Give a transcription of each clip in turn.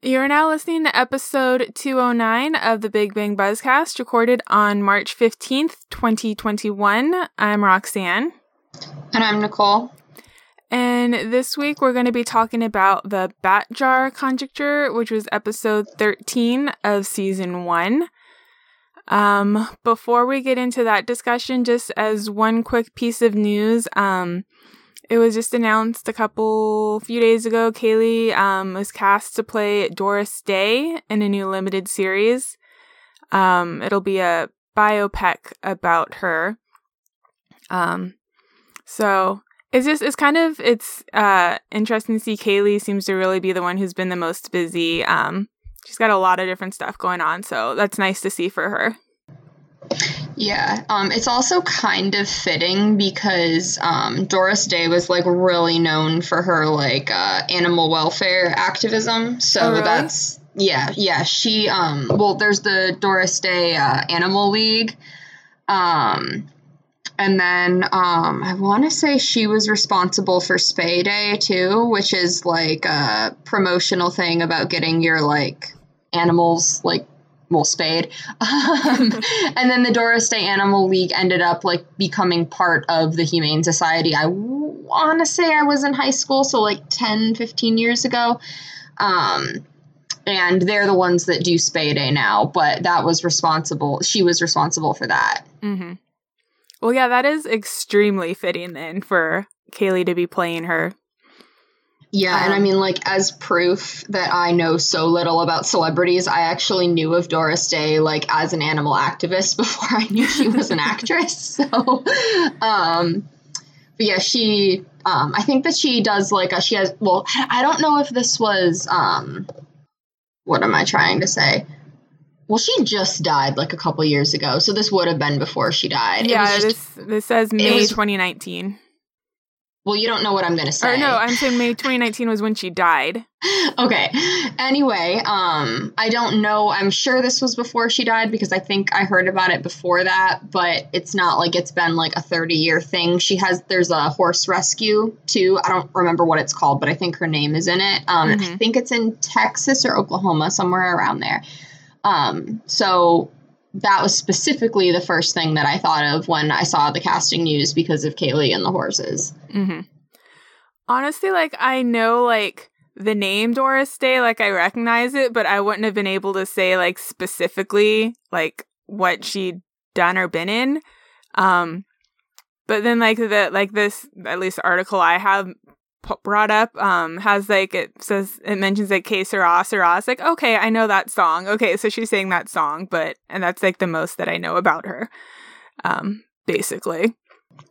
You're now listening to episode 209 of the Big Bang Buzzcast, recorded on March 15th, 2021. I'm Roxanne. And I'm Nicole. And this week we're going to be talking about the Bat Jar conjecture, which was episode 13 of season 1. Um, before we get into that discussion, just as one quick piece of news, um, it was just announced a couple few days ago. Kaley um, was cast to play Doris Day in a new limited series. Um, it'll be a biopic about her. Um, so it's just it's kind of it's uh interesting to see Kaley seems to really be the one who's been the most busy. Um, she's got a lot of different stuff going on, so that's nice to see for her. Yeah, um, it's also kind of fitting because um, Doris Day was like really known for her like uh, animal welfare activism. So Oh, really? that's yeah, yeah. She um, well, there's the Doris Day uh, Animal League, um, and then um, I want to say she was responsible for Spay Day too, which is like a promotional thing about getting your like animals like well spayed um, and then the doris day animal league ended up like becoming part of the humane society i want to say i was in high school so like 10 15 years ago um, and they're the ones that do spay day now but that was responsible she was responsible for that Mm-hmm. Well, yeah, that is extremely fitting then for Kaley to be playing her. Yeah, and I Um, mean, like, as proof that I know so little about celebrities, I actually knew of Doris Day, like, as an animal activist before I knew she was an actress. So, um, but yeah, she, um, I think that she does, like, a, she has, well, I don't know if this was, um, what am I trying to say? Well, she just died, like, a couple years ago. So this would have been before she died. Yeah, just- this this says May was- 2019. Well, you don't know what I'm going to say. Or no, I'm saying May 2019 was when she died. okay. Anyway, um, I don't know. I'm sure this was before she died because I think I heard about it before that, but it's not like it's been like a 30 year thing. She has, there's a horse rescue too. I don't remember what it's called, but I think her name is in it. Um, I Mhm. think it's in Texas or Oklahoma, somewhere around there. Um, so that was specifically the first thing that I thought of when I saw the casting news because of Kaley and the horses. hmm Honestly, like I know like the name Doris Day, like I recognize it, but I wouldn't have been able to say like specifically like what she'd done or been in. Um, but then like the like this at least article I have brought up um has like it says it mentions like que sera sera. It's like okay, I know that song. Okay, so she's saying that song, but and that's like the most that I know about her. Um, basically.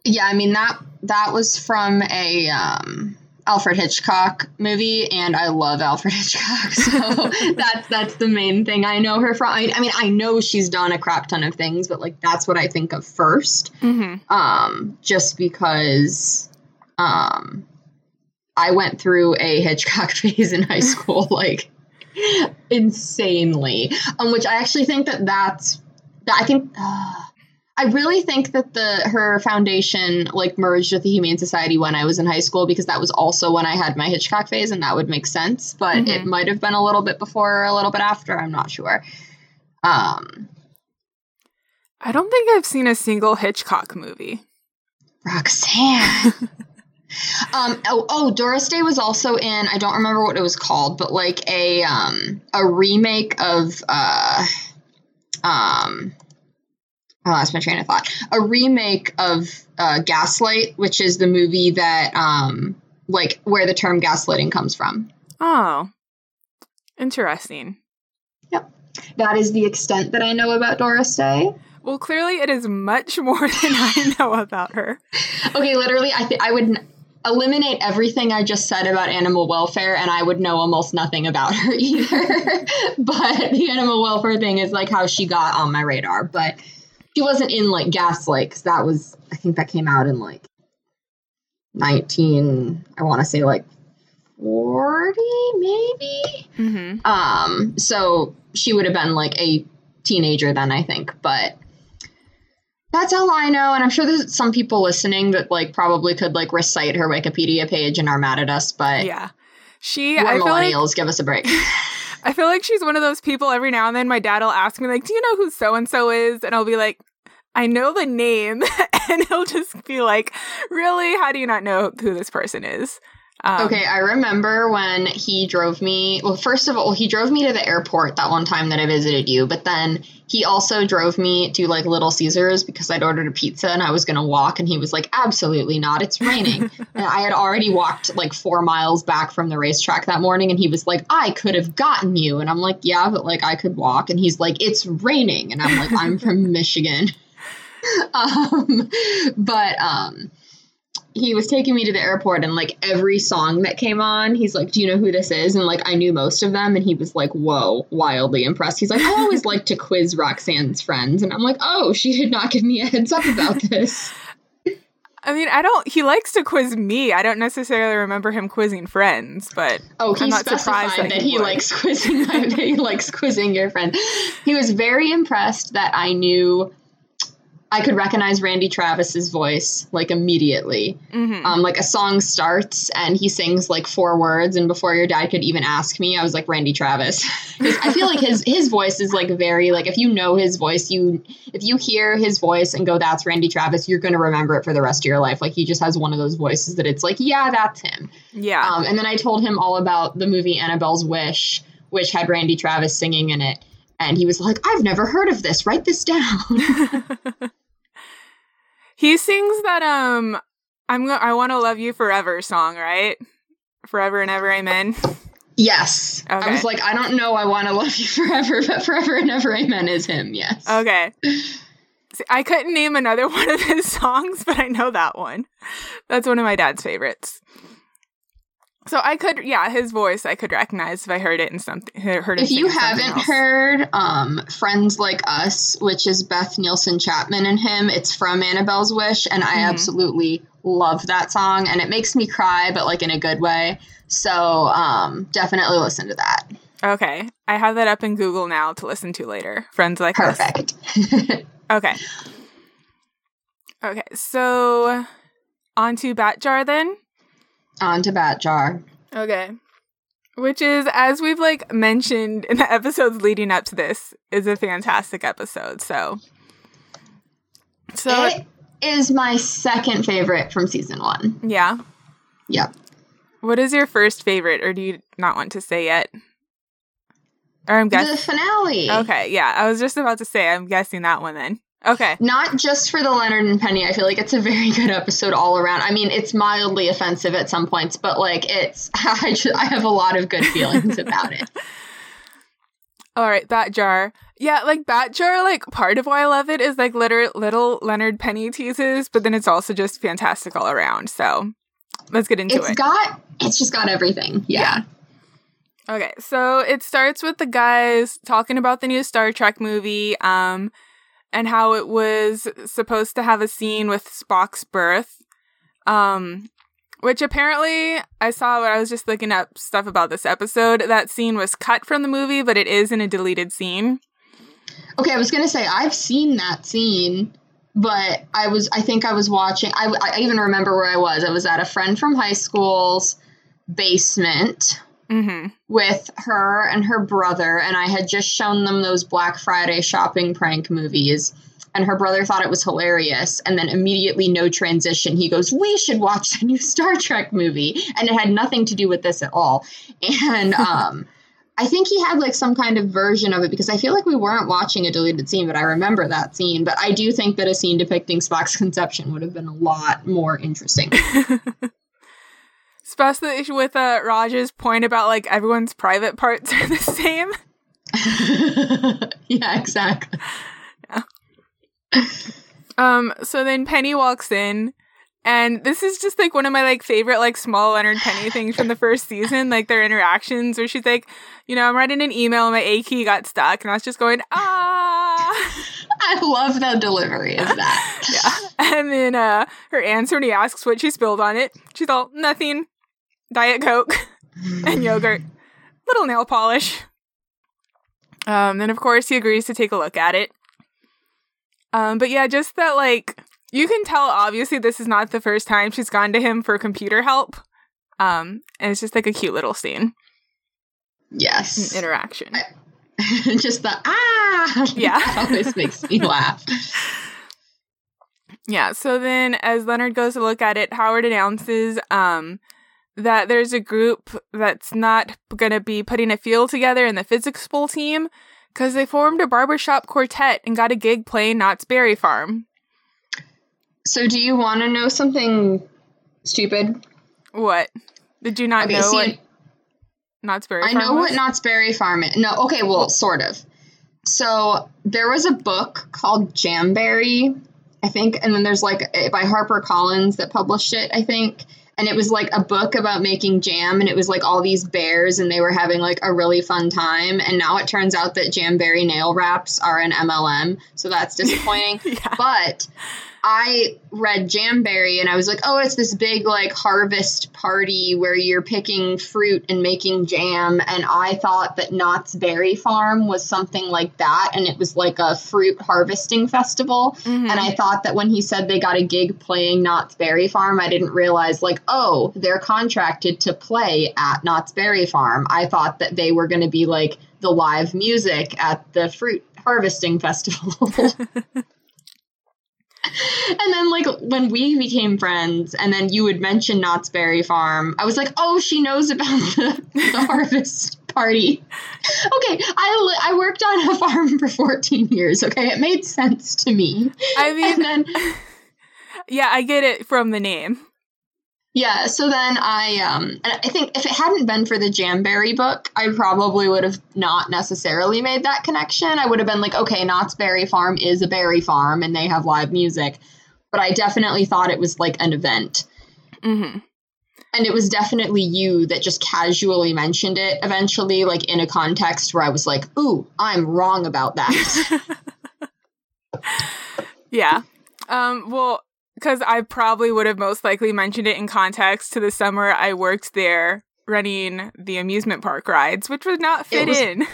Yeah, I mean that that was from a um, Alfred Hitchcock movie, and I love Alfred Hitchcock, so that's that's the main thing I know her from. I, I mean, I know she's done a crap ton of things, but like that's what I think of first, Mm-hmm. um, just because um, I went through a Hitchcock phase in high school, like insanely. Um, which I actually think that that's that I think. Uh, I really think that the her foundation like merged with the Humane Society when I was in high school because that was also when I had my Hitchcock phase and that would make sense. But Mhm. it might have been a little bit before or a little bit after. I'm not sure. Um, I don't think I've seen a single Hitchcock movie. Roxanne. um, oh, oh, Doris Day was also in. I don't remember what it was called, but like a um a remake of uh um. Oh, that's my train of thought. A remake of uh, Gaslight, which is the movie that, um, like, where the term gaslighting comes from. Oh, interesting. Yep, that is the extent that I know about Doris Day. Well, clearly it is much more than I know about her. Okay, literally, I th- I would n- eliminate everything I just said about animal welfare, and I would know almost nothing about her either. but the animal welfare thing is like how she got on my radar. But she wasn't in like Gaslight because that was I think that came out in like nineteen. I want to say like forty, maybe. Mm-hmm. Um, so she would have been like a teenager then, I think. But that's all I know, and I'm sure there's some people listening that like probably could like recite her Wikipedia page and are mad at us. But Yeah. She, we're I feel like millennials. give us a break. I feel like she's one of those people every now and then my dad will ask me like, "Do you know who so and so is?" and I'll be like, "I know the name." and he'll just be like, "Really? How do you not know who this person is?" Um, okay, I remember when he drove me. Well, first of all, he drove me to the airport that one time that I visited you, but then he also drove me to like Little Caesars because I'd ordered a pizza and I was going to walk, and he was like, "Absolutely not! It's raining." and I had already walked like four miles back from the racetrack that morning, and he was like, "I could have gotten you," and I'm like, "Yeah, but like I could walk," and he's like, "It's raining," and I'm like, "I'm from Michigan." um, but um he was taking me to the airport and like every song that came on, he's like, Do you know who this is? And like I knew most of them and he was like, Whoa, wildly impressed. He's like, I always like to quiz Roxanne's friends. And I'm like, Oh, she did not give me a heads up about this. I mean, I don't. He likes to quiz me. I don't necessarily remember him quizzing friends, but oh, he I'm not specified that, that he, he likes quizzing. My, he likes quizzing your friend. He was very impressed that I knew I could recognize Randy Travis's voice like immediately. Mm-hmm. Um, like a song starts and he sings like four words, and before your dad could even ask me, I was like Randy Travis. I feel like his his voice is like very like if you know his voice, you if you hear his voice and go, "That's Randy Travis," you're gonna remember it for the rest of your life. Like he just has one of those voices that it's like, yeah, that's him. Yeah. Um, and then I told him all about the movie Annabelle's Wish, which had Randy Travis singing in it. And he was like, I've never heard of this. Write this down. he sings that um I'm go- I want to love you forever song, right? Forever and ever amen. Yes. Okay. I was like, I don't know I want to love you forever, but forever and ever amen is him. Yes. Okay. See, I couldn't name another one of his songs, but I know that one. That's one of my dad's favorites. So I could, yeah, his voice I could recognize if I heard it in something. Heard if you haven't heard um, "Friends Like Us," which is Beth Nielsen Chapman and him, it's from Annabelle's Wish, and I mm-hmm. absolutely love that song, and it makes me cry, but like in a good way. So um, definitely listen to that. Okay, I have that up in Google now to listen to later. Friends Like Perfect. Us. Perfect. okay. Okay, so on to Bat Jar then on to Bat Jar. Okay. Which is, as we've like mentioned in the episodes leading up to this, is a fantastic episode. So, so it is my second favorite from season one. Yeah. Yep. What is your first favorite, or do you not want to say yet? Or I'm guessing the finale. Okay, yeah, I was just about to say I'm guessing that one then. Okay. Not just for the Leonard and Penny. I feel like it's a very good episode all around. I mean, it's mildly offensive at some points, but like it's I just, I have a lot of good feelings about it. All right, Bat Jar. Yeah, like Bat Jar, like part of why I love it is like little, little Leonard Penny teases, but then it's also just fantastic all around. So let's get into it's it. It's got, it's just got everything. Yeah. yeah. Okay, so it starts with the guys talking about the new Star Trek movie. Um, and how it was supposed to have a scene with Spock's birth. Um, which apparently I saw when I was just looking up stuff about this episode. That scene was cut from the movie, but it is in a deleted scene. Okay, I was gonna say I've seen that scene, but I was I think I was watching. I, I even remember where I was. I was at a friend from high school's basement mm-hmm. with her and her brother, and I had just shown them those Black Friday shopping prank movies. And her brother thought it was hilarious. And then immediately, no transition, he goes, We should watch the new Star Trek movie. And it had nothing to do with this at all. And um, I think he had like some kind of version of it because I feel like we weren't watching a deleted scene, but I remember that scene. But I do think that a scene depicting Spock's conception would have been a lot more interesting. Especially with uh, Raj's point about like everyone's private parts are the same. yeah, exactly. Yeah. Um, so then Penny walks in, and this is just like one of my like favorite like small Leonard Penny things from the first season, like their interactions where she's like, you know, I'm writing an email, and my A key got stuck, and I was just going, ah. I love the delivery of that. yeah. And then uh her answer when he asks what she spilled on it, she's all nothing. Diet Coke and yogurt, little nail polish. Um, then of course he agrees to take a look at it. Um, but yeah, just that like you can tell obviously this is not the first time she's gone to him for computer help. Um, and it's just like a cute little scene. Yes. interaction. Just the ah. Yeah. always makes me laugh. Yeah, so then as Leonard goes to look at it, Howard announces um that there's a group that's not going to be putting a field together in the physics bowl team because they formed a barbershop quartet and got a gig playing Knott's Berry Farm. So, do you want to know something stupid? What? Did you not Okay, know see, what Knott's Berry I Farm know was? what Knott's Berry Farm is. No, okay, well, sort of. So there was a book called Jamberry, I think, and then there's like by Harper Collins that published it, I think. And it was like a book about making jam, and it was like all these bears, and they were having like a really fun time. And now it turns out that Jamberry nail wraps are an MLM, so that's disappointing. Yeah. But I read Jamberry and I was like, oh, it's this big like harvest party where you're picking fruit and making jam. And I thought that Knott's Berry Farm was something like that. And it was like a fruit harvesting festival. Mhm. And I thought that when he said they got a gig playing Knott's Berry Farm, I didn't realize, like, oh, they're contracted to play at Knott's Berry Farm. I thought that they were going to be like the live music at the fruit harvesting festival. And then, like, when we became friends, and then you would mention Knott's Berry Farm, I was like, oh, she knows about the, the harvest party. Okay, I, li- I worked on a farm for 14 years, okay? It made sense to me. I mean, And then, yeah, I get it from the name. Yeah, so then I, um, I think if it hadn't been for the Jamberry book, I probably would have not necessarily made that connection. I would have been like, okay, Knott's Berry Farm is a berry farm and they have live music. But I definitely thought it was like an event. hmm and it was definitely you that just casually mentioned it eventually like in a context where i was like ooh i'm wrong about that Yeah. Um, well, because I probably would have most likely mentioned it in context to the summer I worked there running the amusement park rides, which would not fit was- in.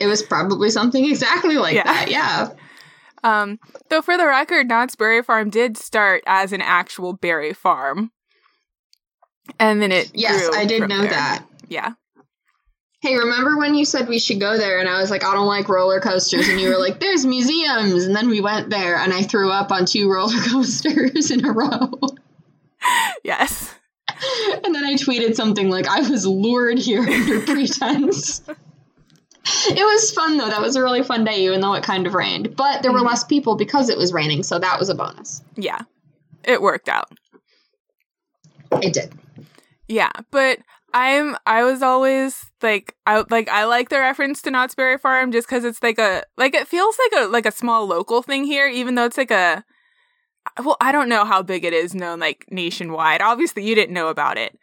it was probably something exactly like Yeah. that yeah Um, though for the record, Knott's Berry Farm did start as an actual berry farm. And then it yes i did know there. that Yeah. Hey remember when you said we should go there and i was like i don't like roller coasters and you were like there's museums and then we went there and i threw up on two roller coasters in a row Yes. and then I tweeted something like, I was lured here under pretense. it was fun though. That was a really fun day, even though it kind of rained. But there were Mhm. less people because it was raining, so that was a bonus. Yeah. It worked out. It did. Yeah, but I'm I was always like I like I like the reference to Knott's Berry Farm just because it's like a like it feels like a like a small local thing here, even though it's like a well I don't know how big it is known like nationwide. Obviously, you didn't know about it,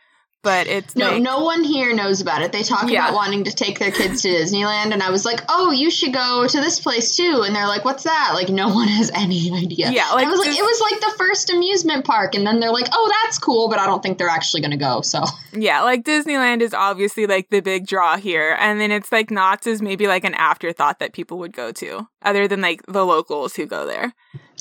but it's No, like, no one here knows about it. They talk Yeah. about wanting to take their kids to Disneyland, and I was like, "Oh, you should go to this place too." And they're like, "What's that?" Like, no one has any idea. Yeah, And like I was like, "It was like the first amusement park," and then they're like, "Oh, that's cool," but I don't think they're actually going to go. So yeah, like Disneyland is obviously like the big draw here, and then it's like Knott's is maybe like an afterthought that people would go to, other than like the locals who go there.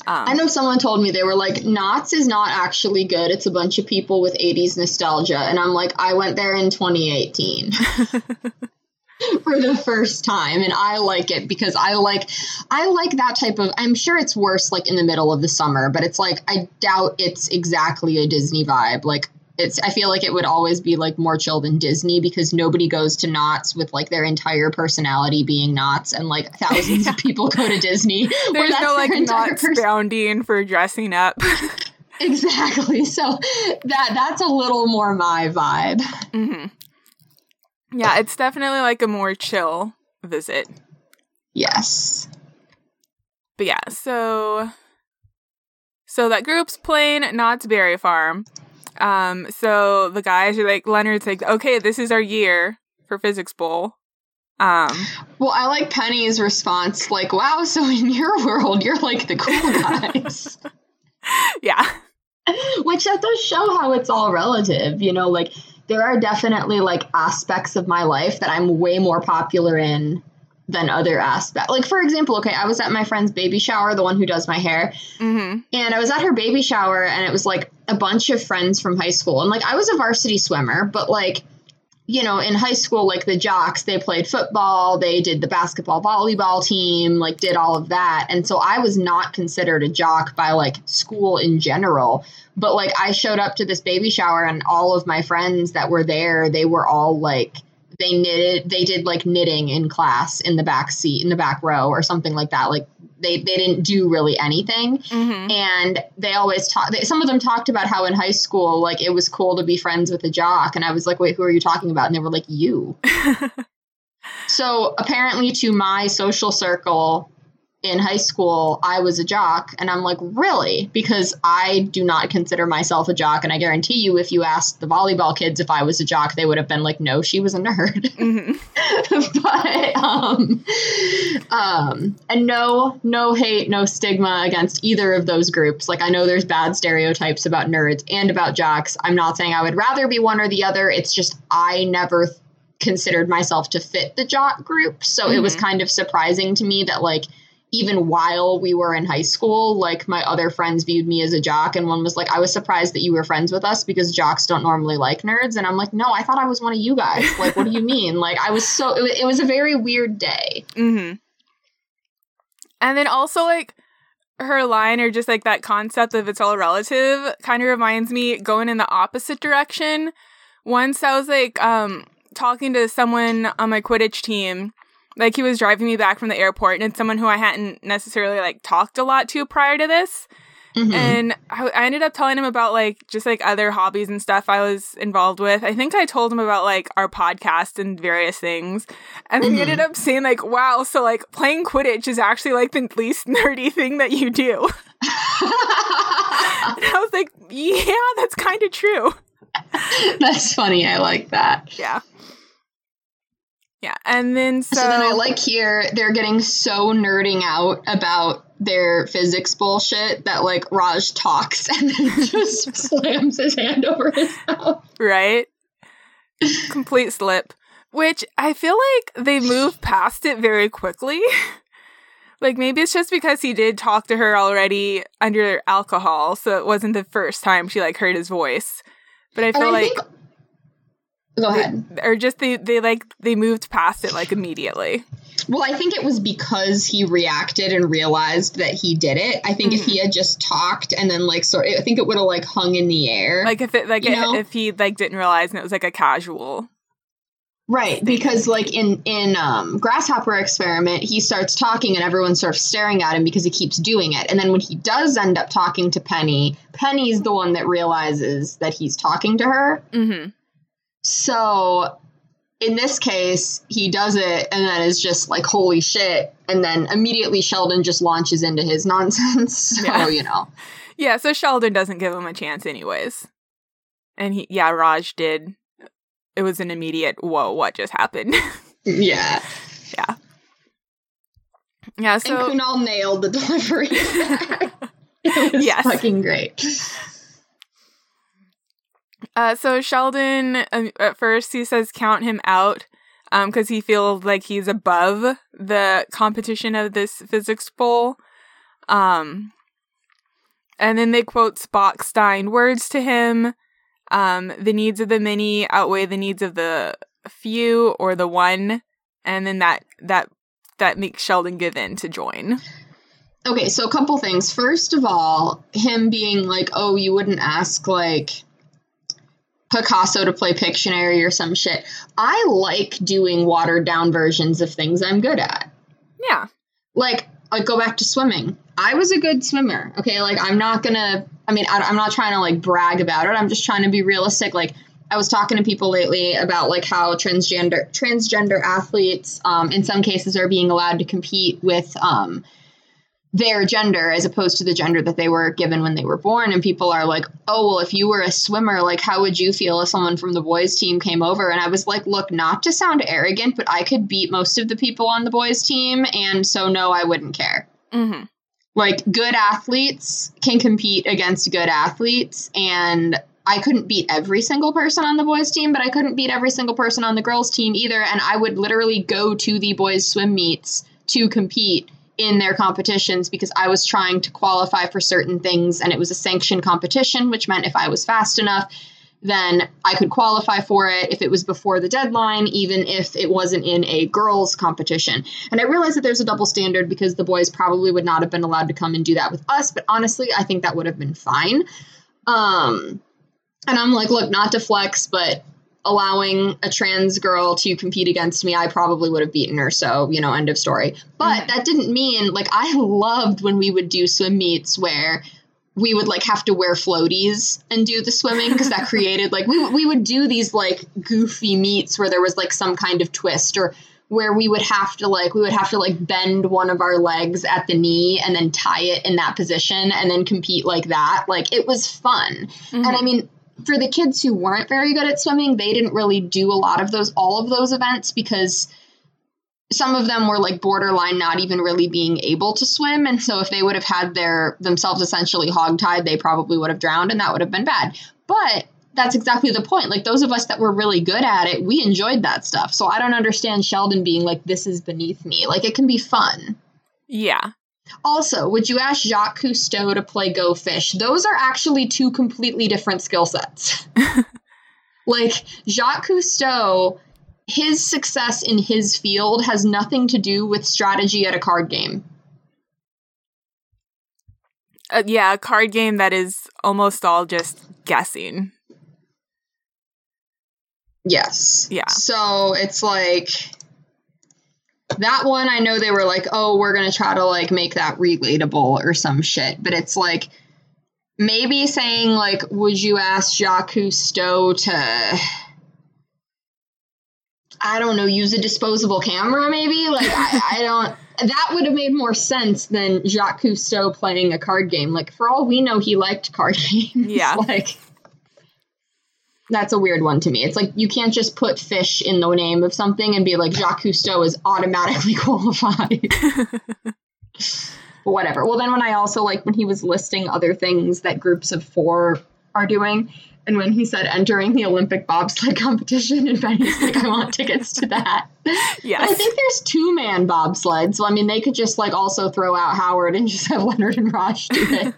Um, I know someone told me they were like, Knott's is not actually good. It's a bunch of people with 80s nostalgia. And I'm like, I went there in 2018 for the first time. And I like it because I like, I like that type of, I'm sure it's worse like in the middle of the summer, but it's like, I doubt it's exactly a Disney vibe. Like, it's, I feel like it would always be like more chill than Disney because nobody goes to Knott's with like their entire personality being Knott's and like thousands of people go to Disney. there's no like Knott's person- bounding for dressing up. Exactly. So that that's a little more my vibe. hmm Yeah, it's definitely like a more chill visit. Yes. But yeah, so so that group's playing Knott's Berry Farm. Um, so the guys are like Leonard's like, okay, this is our year for Physics Bowl. Um, Well, I like Penny's response like, "Wow, so in your world, you're like the cool guys." yeah, Which that does show how it's all relative, you know, like there are definitely like aspects of my life that I'm way more popular in than other aspects. Like for example, okay, I was at my friend's baby shower, the one who does my hair, hmm And I was at her baby shower, and it was like a bunch of friends from high school. And like, I was a varsity swimmer, but like, you know, in high school, like the jocks, they played football, they did the basketball, volleyball team, like did all of that. And so I was not considered a jock by like school in general. But like I showed up to this baby shower and all of my friends that were there, they were all like, they knitted, they did like knitting in class in the back seat, in the back row or something like that. Like they, they didn't do really anything. Mm-hmm. And they always talk, they, some of them talked about how in high school, like it was cool to be friends with a jock. And I was like, wait, who are you talking about? And they were like, you. so apparently, to my social circle, in high school, I was a jock. And I'm like, really? Because I do not consider myself a jock. And I guarantee you, if you asked the volleyball kids if I was a jock, they would have been like, no, she was a nerd. Mm-hmm. but, um, um, and no, no hate, no stigma against either of those groups. Like, I know there's bad stereotypes about nerds and about jocks. I'm not saying I would rather be one or the other. It's just, I never considered myself to fit the jock group. So mm-hmm. it was kind of surprising to me that, like, even while we were in high school, like my other friends viewed me as a jock, and one was like, I was surprised that you were friends with us because jocks don't normally like nerds. And I'm like, no, I thought I was one of you guys. Like, what do you mean? Like, I was so, it, it was a very weird day. Mm-hmm. And then also, like, her line or just like that concept of it's all relative kind of reminds me going in the opposite direction. Once I was like, um, talking to someone on my Quidditch team like he was driving me back from the airport and it's someone who I hadn't necessarily like talked a lot to prior to this. Mm-hmm. And I, I ended up telling him about like just like other hobbies and stuff I was involved with. I think I told him about like our podcast and various things. And then mm-hmm. he ended up saying like, wow, so like playing Quidditch is actually like the least nerdy thing that you do. and I was like, yeah, that's kind of true. That's funny. I like that. Yeah. Yeah, and then so, so then I like here they're getting so nerding out about their physics bullshit that like Raj talks and then just slams his hand over his mouth. Right. Complete slip. Which I feel like they move past it very quickly. like maybe it's just because he did talk to her already under alcohol, so it wasn't the first time she like heard his voice. But I feel I like think- Go ahead. They, or just they they like they moved past it like immediately. Well, I think it was because he reacted and realized that he did it. I think mm-hmm. if he mm-hmm. had just talked and then like sort, I think it would have like hung in the air. Like if it like it, if he like didn't realize and it was like a casual. Right, because like in in um, grasshopper experiment, he starts talking and everyone's sort of staring at him because he keeps doing it. And then when he does end up talking to Penny, Penny's the one that realizes that he's talking to her. Mm-hmm. So in this case, he does it and then is just like, holy shit. And then immediately Sheldon just launches into his nonsense. So, yeah. you know. Yeah, so Sheldon doesn't give him a chance, anyways. And he, yeah, Raj did. It was an immediate, whoa, what just happened? yeah. Yeah. Yeah, so. And Kunal nailed the delivery. it was yes. fucking great. Uh, so Sheldon, um, at first, he says count him out um because um, he feels like he's above the competition of this physics bowl. Um, and then they quote Spock Stein words to him. Um, the needs of the many outweigh the needs of the few or the one, and then that that that makes Sheldon give in to join. Okay, so a couple things. First of all, him being like, "Oh, you wouldn't ask like Picasso to play Pictionary or some shit. I like doing watered down versions of things I'm good at. Yeah. Like, like go back to swimming. I was a good swimmer. Okay, like I'm not gonna. I mean, I, am not trying to like brag about it. I'm just trying to be realistic. Like I was talking to people lately about like how transgender transgender athletes, um, in some cases, are being allowed to compete with um, their gender as opposed to the gender that they were given when they were born. And people are like oh well if you were a swimmer like how would you feel if someone from the boys team came over? And i was like look not to sound arrogant but i could beat most of the people on the boys team. And so no i wouldn't care. Mm-hmm. like good athletes can compete against good athletes. And I couldn't beat every single person on the boys team, but I couldn't beat every single person on the girls team either. And I would literally go to the boys swim meets to compete in their competitions because I was trying to qualify for certain things and it was a sanctioned competition, which meant if I was fast enough, then I could qualify for it if it was before the deadline, even if it wasn't in a girls' competition. And I realize that there's a double standard because the boys probably would not have been allowed to come and do that with us, but honestly, I think that would have been fine. Um, and I'm like, look, not to flex, but allowing a trans girl to compete against me, I probably would have beaten her. So, you know, end of story. But mm-hmm. that didn't mean, like, I loved when we would do swim meets where we would like have to wear floaties and do the swimming because that created like we, we would do these like goofy meets where there was like some kind of twist or where we would have to like we would have to like bend one of our legs at the knee and then tie it in that position and then compete like that like it was fun mm-hmm. and i mean for the kids who weren't very good at swimming they didn't really do a lot of those all of those events because some of them were like borderline not even really being able to swim. And so if they would have had their themselves essentially hogtied they probably would have drowned and that would have been bad. But that's exactly the point. Like those of us that were really good at it we enjoyed that stuff. So i don't understand sheldon being like this is beneath me. Like it can be fun. Yeah also would you ask jacques cousteau to play go fish those are actually two completely different skill sets like jacques cousteau his success in his field has nothing to do with strategy at a card game. Uh, yeah, a card game that is almost all just guessing. Yes. Yeah. So it's like that one I know they were like, "Oh, we're going to try to like make that relatable or some shit." But it's like maybe saying like, "Would you ask Jacques Cousteau to I don't know, use a disposable camera maybe? Like, I, I don't. That would have made more sense than Jacques Cousteau playing a card game. Like, for all we know, he liked card games. Yeah. like, that's a weird one to me. It's like you can't just put fish in the name of something and be like Jacques Cousteau is automatically qualified. Whatever. Well, then when I also like when he was listing other things that groups of four are doing, and when he said entering the Olympic bobsled competition, and Penny's like, I want tickets to that. Yes. I think there's two man bobsled. So, I mean, they could just like also throw out Howard and just have Leonard and Raj do it.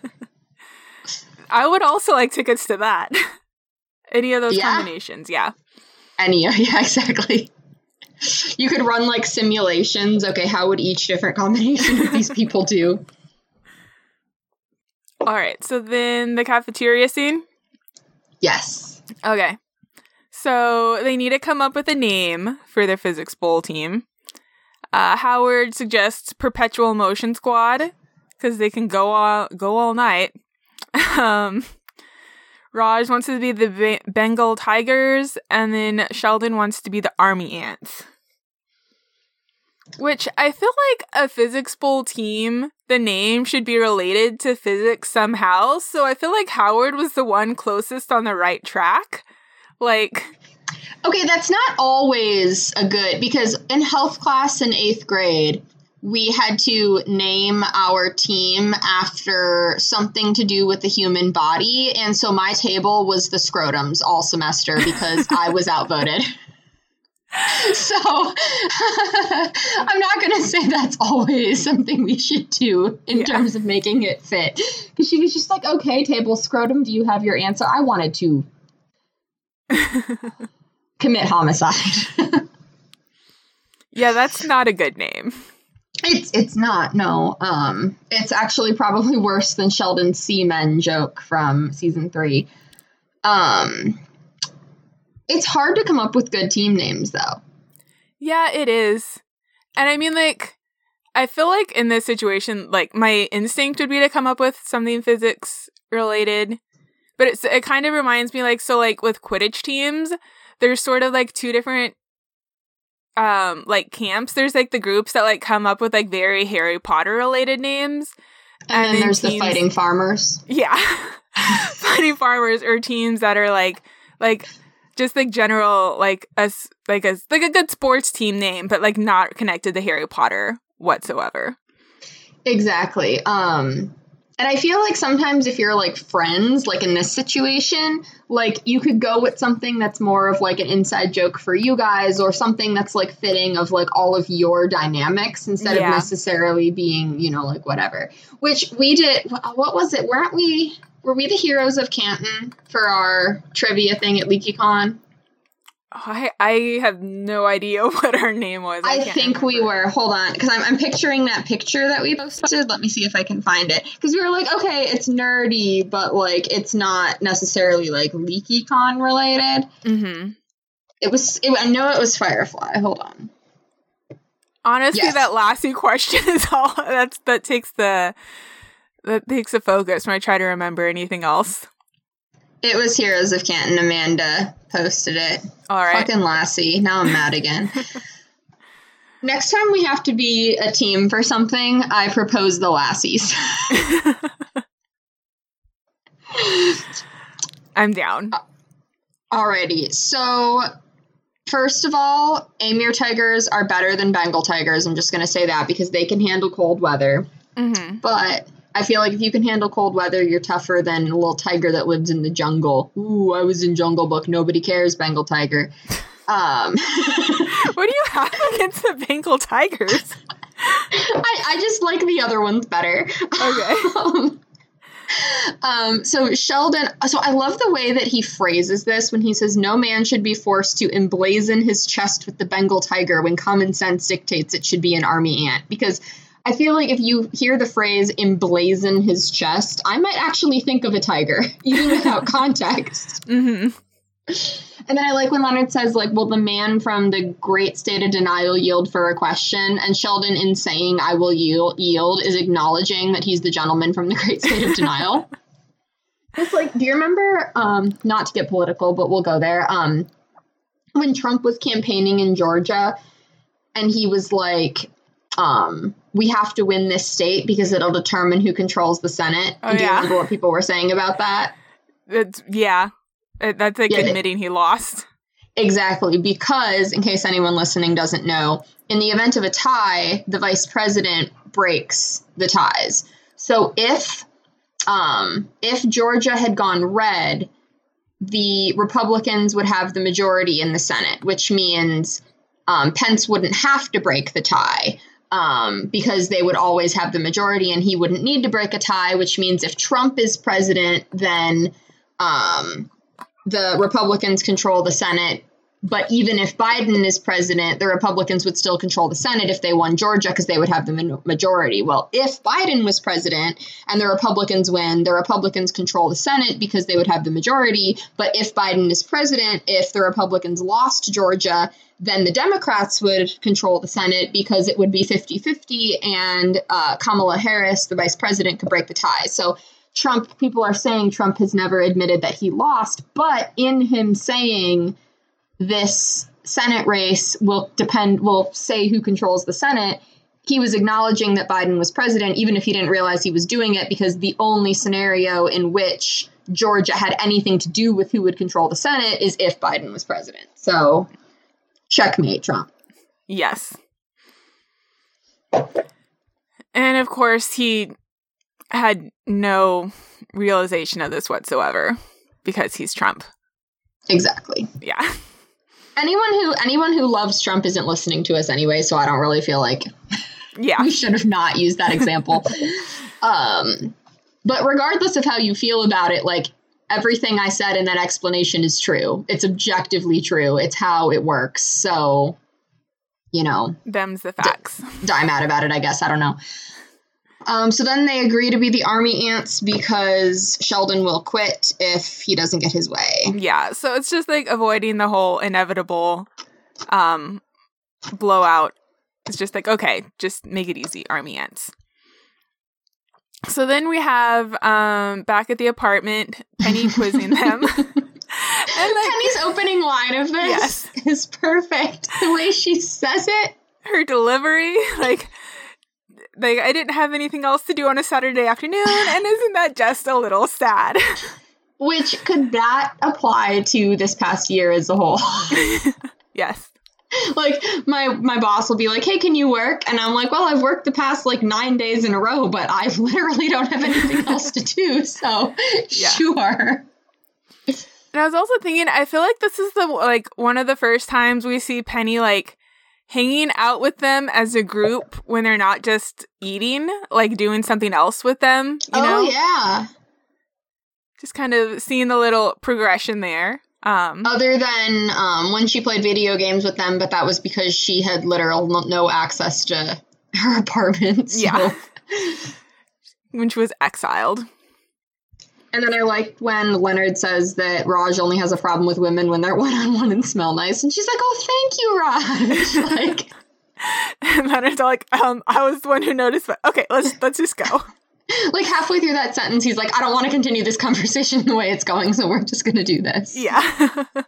I would also like tickets to that. Any of those yeah. combinations, yeah. Any, yeah, exactly. You could run like simulations. Okay, how would each different combination of these people do? All right, so then the cafeteria scene. Yes. Okay. So they need to come up with a name for their physics bowl team. Uh, Howard suggests Perpetual Motion Squad because they can go all go all night. um, Raj wants to be the Bengal Tigers, and then Sheldon wants to be the Army Ants. Which I feel like a physics bowl team, the name should be related to physics somehow. So I feel like Howard was the one closest on the right track. Like, okay, that's not always a good because in health class in eighth grade, we had to name our team after something to do with the human body. And so my table was the scrotums all semester because I was outvoted. so I'm not going to say that's always something we should do in yeah. terms of making it fit. Because she was just like, okay, table scrotum, do you have your answer? I wanted to commit homicide. yeah, that's not a good name. It's it's not no. Um, it's actually probably worse than Sheldon's seamen joke from season three. Um, it's hard to come up with good team names, though. Yeah, it is. And I mean, like, I feel like in this situation, like, my instinct would be to come up with something physics related. But it's, it kind of reminds me, like, so, like, with Quidditch teams, there's sort of like two different um like camps there's like the groups that like come up with like very harry potter related names and, and then, then, there's teams, the fighting farmers yeah fighting farmers or teams that are like like just like general like a like a like a good sports team name, but like not connected to Harry Potter whatsoever. Exactly. Um and I feel like sometimes if you're like friends, like in this situation, like you could go with something that's more of like an inside joke for you guys or something that's like fitting of like all of your dynamics instead yeah. of necessarily being, you know, like whatever. Which we did what was it? Weren't we were we the heroes of Canton for our trivia thing at LeakyCon? I I have no idea what her name was. I, can't think we were. Hold on, because I'm, I'm picturing that picture that we posted. Let me see if I can find it. Because we were like, okay, it's nerdy, but like it's not necessarily like LeakyCon related. Mhm. It was. It, I know it was Firefly. Hold on. Honestly, Yes. that Lassie question is all that's that takes the that takes the focus when I try to remember anything else. It was Heroes of Canton. Amanda posted it. All right. Fucking Lassie. Now I'm mad again. Next time we have to be a team for something, I propose the Lassies. I'm down. Alrighty. So, first of all, Amur tigers are better than Bengal tigers. I'm just going to say that because they can handle cold weather. hmm But I feel like if you can handle cold weather, you're tougher than a little tiger that lives in the jungle. Ooh, I was in Jungle Book. Nobody cares, Bengal tiger. Um, What do you have against the Bengal tigers? I, I just like the other ones better. Okay. um, um, so Sheldon, so I love the way that he phrases this when he says, "No man should be forced to emblazon his chest with the Bengal tiger when common sense dictates it should be an army ant." Because I feel like if you hear the phrase "emblazon his chest," I might actually think of a tiger, even without context. hmm And then I like when Leonard says, like, will the man from the great state of denial yield for a question? And Sheldon, in saying, I will yield, yield is acknowledging that he's the gentleman from the great state of denial. It's like, do you remember, um, not to get political, but we'll go there, um, when Trump was campaigning in Georgia and he was like, um, we have to win this state because it'll determine who controls the Senate. Oh, do you yeah. remember what people were saying about that? It's yeah. It- That's like Yeah, admitting he lost. Exactly, because in case anyone listening doesn't know, in the event of a tie, the vice president breaks the ties. So if um, if Georgia had gone red, the Republicans would have the majority in the Senate, which means um, Pence wouldn't have to break the tie um, because they would always have the majority and he wouldn't need to break a tie, which means if Trump is president, then um, the Republicans control the Senate. But even if Biden is president, the Republicans would still control the Senate if they won Georgia because they would have the majority. Well, if Biden was president and the Republicans win, the Republicans control the Senate because they would have the majority. But if Biden is president, if the Republicans lost Georgia, then the Democrats would control the Senate because it would be 50 50 and uh, Kamala Harris, the vice president, could break the tie. So Trump, people are saying Trump has never admitted that he lost, but in him saying this Senate race will depend, will say who controls the Senate, he was acknowledging that Biden was president, even if he didn't realize he was doing it, because the only scenario in which Georgia had anything to do with who would control the Senate is if Biden was president. So, checkmate, Trump. Yes. And of course, he had no realization of this whatsoever because he's Trump. Exactly. Yeah. Anyone who anyone who loves Trump isn't listening to us anyway, so I don't really feel like Yeah. we should have not used that example. um, but regardless of how you feel about it, like everything I said in that explanation is true. It's objectively true. It's how it works. So, you know, Them's the facts. die mad about it, I guess. I don't know. Um, so then they agree to be the army ants because Sheldon will quit if he doesn't get his way. Yeah. So it's just like avoiding the whole inevitable um blowout. It's just like, okay, just make it easy, army ants. So then we have um back at the apartment, Penny quizzing them. and like Penny's opening line of this Yes. is perfect. The way she says it. her delivery, like like I didn't have anything else to do on a Saturday afternoon, and isn't that just a little sad? Which could that apply to this past year as a whole? yes. like my my boss will be like, "Hey, can you work?" And I'm like, "Well, I've worked the past like 9 days in a row, but I literally don't have anything else to do." So, Yeah. sure. And I was also thinking, I feel like this is the like one of the first times we see Penny like hanging out with them as a group when they're not just eating, like doing something else with them. You oh know? yeah. just kind of seeing the little progression there. Um, Other than um, when she played video games with them, but that was because she had literal no, access to her apartment. So. Yeah. when she was exiled. And then I liked when Leonard says that Raj only has a problem with women when they're one on one and smell nice, and she's like, "Oh, thank you, Raj." like, and Leonard's all like, um, I was the one who noticed, but okay, let's let's just go. like halfway through that sentence, he's like, "I don't want to continue this conversation the way it's going, so we're just gonna do this." Yeah.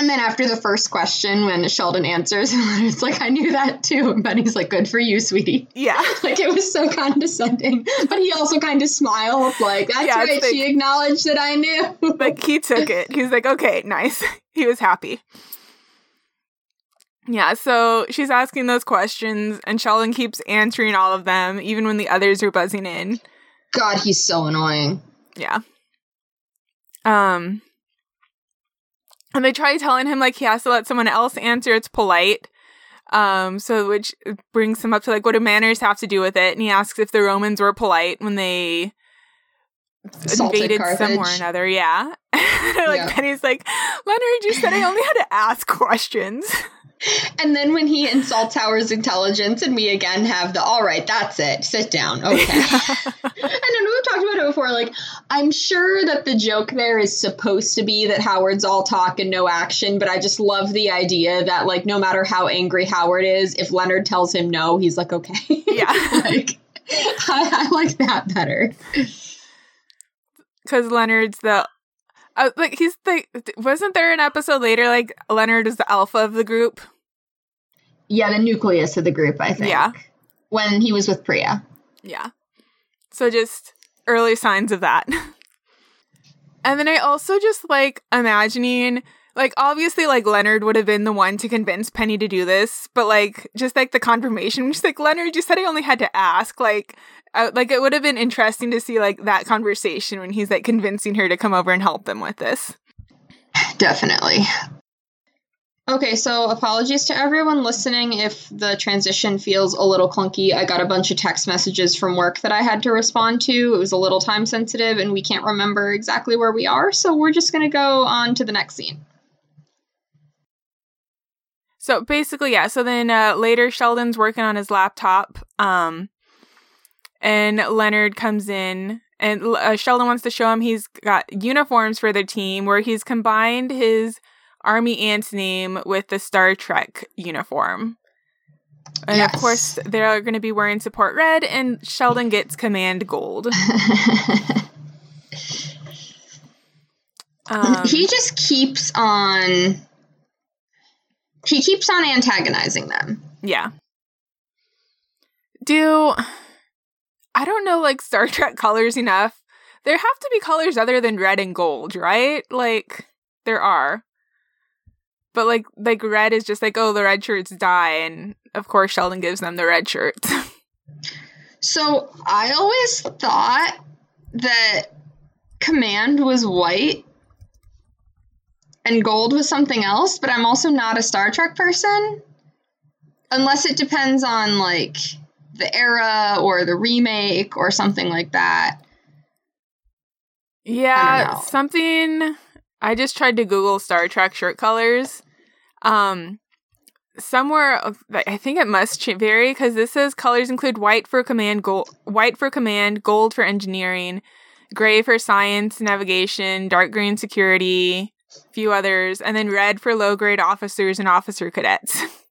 And then after the first question, when Sheldon answers, it's like, I knew that too. And Penny's like, good for you, sweetie. yeah. Like, it was so condescending. But he also kind of smiled, like, that's Yeah, right, like- she acknowledged that I knew. Like he took it. He was like, okay, nice. He was happy. Yeah, so she's asking those questions, and Sheldon keeps answering all of them, even when the others are buzzing in. God, he's so annoying. Yeah. Um and they try telling him like he has to let someone else answer it's polite. Um so which brings him up to like what do manners have to do with it? And he asks if the Romans were polite when they Assaulted invaded Carthage. somewhere or another, yeah. like Yeah. Penny's like, Leonard, you said I only had to ask questions. And then when he insults Howard's intelligence, and we again have the, all right, that's it, sit down, okay. and then we've talked about it before. Like, I'm sure that the joke there is supposed to be that Howard's all talk and no action, but I just love the idea that, like, no matter how angry Howard is, if Leonard tells him no, he's like, okay. Yeah. like, I, I like that better. Because Leonard's the uh, like he's the wasn't there an episode later like Leonard is the alpha of the group? Yeah, the nucleus of the group, I think. Yeah. When he was with Priya. Yeah. So just early signs of that. and then I also just like imagining like obviously like Leonard would have been the one to convince Penny to do this, but like just like the confirmation, just like Leonard, you said I only had to ask. Like, uh, like it would have been interesting to see like that conversation when he's like convincing her to come over and help them with this. Definitely. Okay, so apologies to everyone listening if the transition feels a little clunky. I got a bunch of text messages from work that I had to respond to. It was a little time sensitive and we can't remember exactly where we are, so we're just going to go on to the next scene. So basically, yeah. So then uh, later, Sheldon's working on his laptop, um, and Leonard comes in, and uh, Sheldon wants to show him he's got uniforms for the team, where he's combined his army ant's name with the Star Trek uniform. And Yes. of course, they're going to be wearing support red, and Sheldon gets command gold. Um, he just keeps on. He keeps on antagonizing them. Yeah. Do I don't know like Star Trek colors enough. There have to be colors other than red and gold, right? Like there are. But like like red is just like oh the red shirts die and of course Sheldon gives them the red shirts. So I always thought that command was white and gold was something else, but I'm also not a Star Trek person. Unless it depends on like the era or the remake or something like that. Yeah, don't something I just tried to Google Star Trek shirt colors. Um somewhere I think it must vary because this says colors include white for command, gold, white for command, gold for engineering, gray for science, navigation, dark green security, few others, and then red for low grade officers and officer cadets.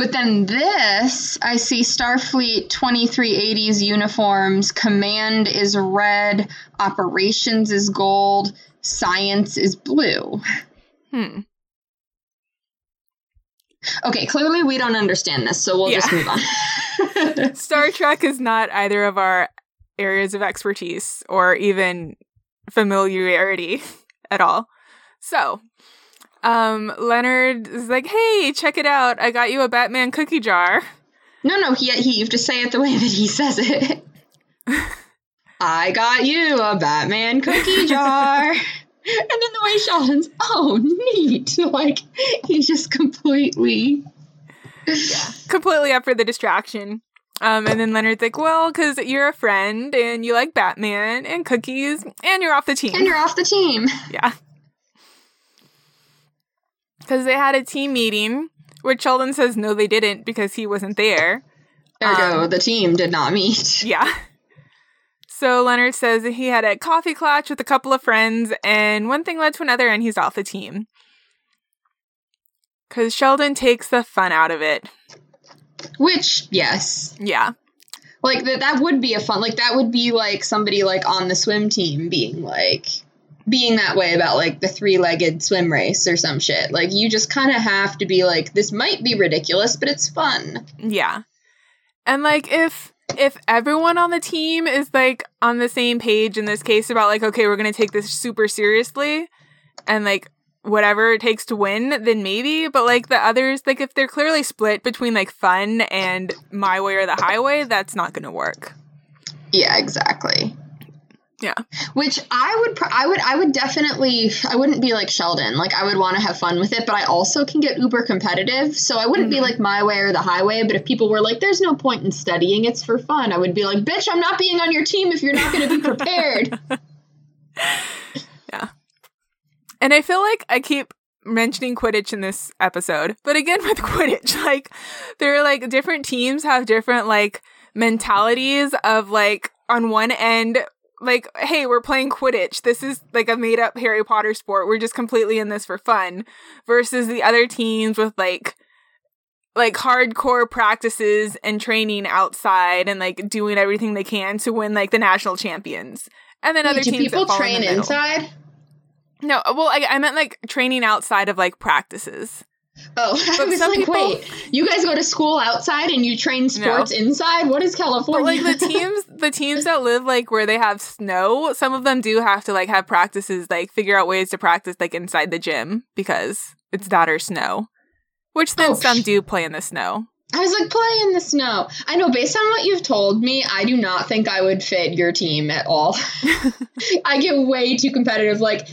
But then this, I see Starfleet 2380's uniforms. Command is red, operations is gold, science is blue. hmm. Okay, clearly we don't understand this, so we'll just move on. Star Trek is not either of our areas of expertise or even familiarity at all. So, um, Leonard is like, "Hey, check it out! I got you a Batman cookie jar." no, no, he, he, you have to say it the way that he says it. I got you a Batman cookie jar. And then the way Sheldon's, oh, neat. Like, he's just completely. yeah, completely up for the distraction. Um, and then Leonard's like, well, because you're a friend and you like Batman and cookies and you're off the team. And you're off the team. Yeah. Because they had a team meeting, where Sheldon says no, they didn't because he wasn't there. Ergo, um, the team did not meet. Yeah. So Leonard says that he had a coffee clutch with a couple of friends, and one thing led to another, and he's off the team. Because Sheldon takes the fun out of it. Which, yes. Yeah. Like, that, that would be a fun, like, that would be like somebody, like, on the swim team being like, being that way about like the three-legged swim race or some shit. Like you just kind of have to be like this might be ridiculous, but it's fun. Yeah. And like if if everyone on the team is like on the same page in this case about like okay, we're going to take this super seriously and like whatever it takes to win, then maybe, but like the others like if they're clearly split between like fun and my way or the highway, that's not going to work. Yeah, exactly. Yeah. Which I would I would I would definitely I wouldn't be like Sheldon. Like I would want to have fun with it, but I also can get uber competitive. So I wouldn't mm-hmm. be like my way or the highway, but if people were like there's no point in studying, it's for fun. I would be like, "Bitch, I'm not being on your team if you're not going to be prepared." yeah. And I feel like I keep mentioning Quidditch in this episode, but again with Quidditch, like there are like different teams have different like mentalities of like on one end like, hey, we're playing Quidditch. This is like a made up Harry Potter sport. We're just completely in this for fun. Versus the other teams with like, like hardcore practices and training outside and like doing everything they can to win like the national champions. And then Wait, other do teams people train in inside. No, well, I, I meant like training outside of like practices. Oh, but I was like, people, wait, you guys go to school outside and you train sports no. inside? What is California? But like the teams, the teams that live like where they have snow, some of them do have to like have practices, like figure out ways to practice like inside the gym because it's that or snow. Which then oh, some do play in the snow. I was like, play in the snow. I know, based on what you've told me, I do not think I would fit your team at all. I get way too competitive. Like,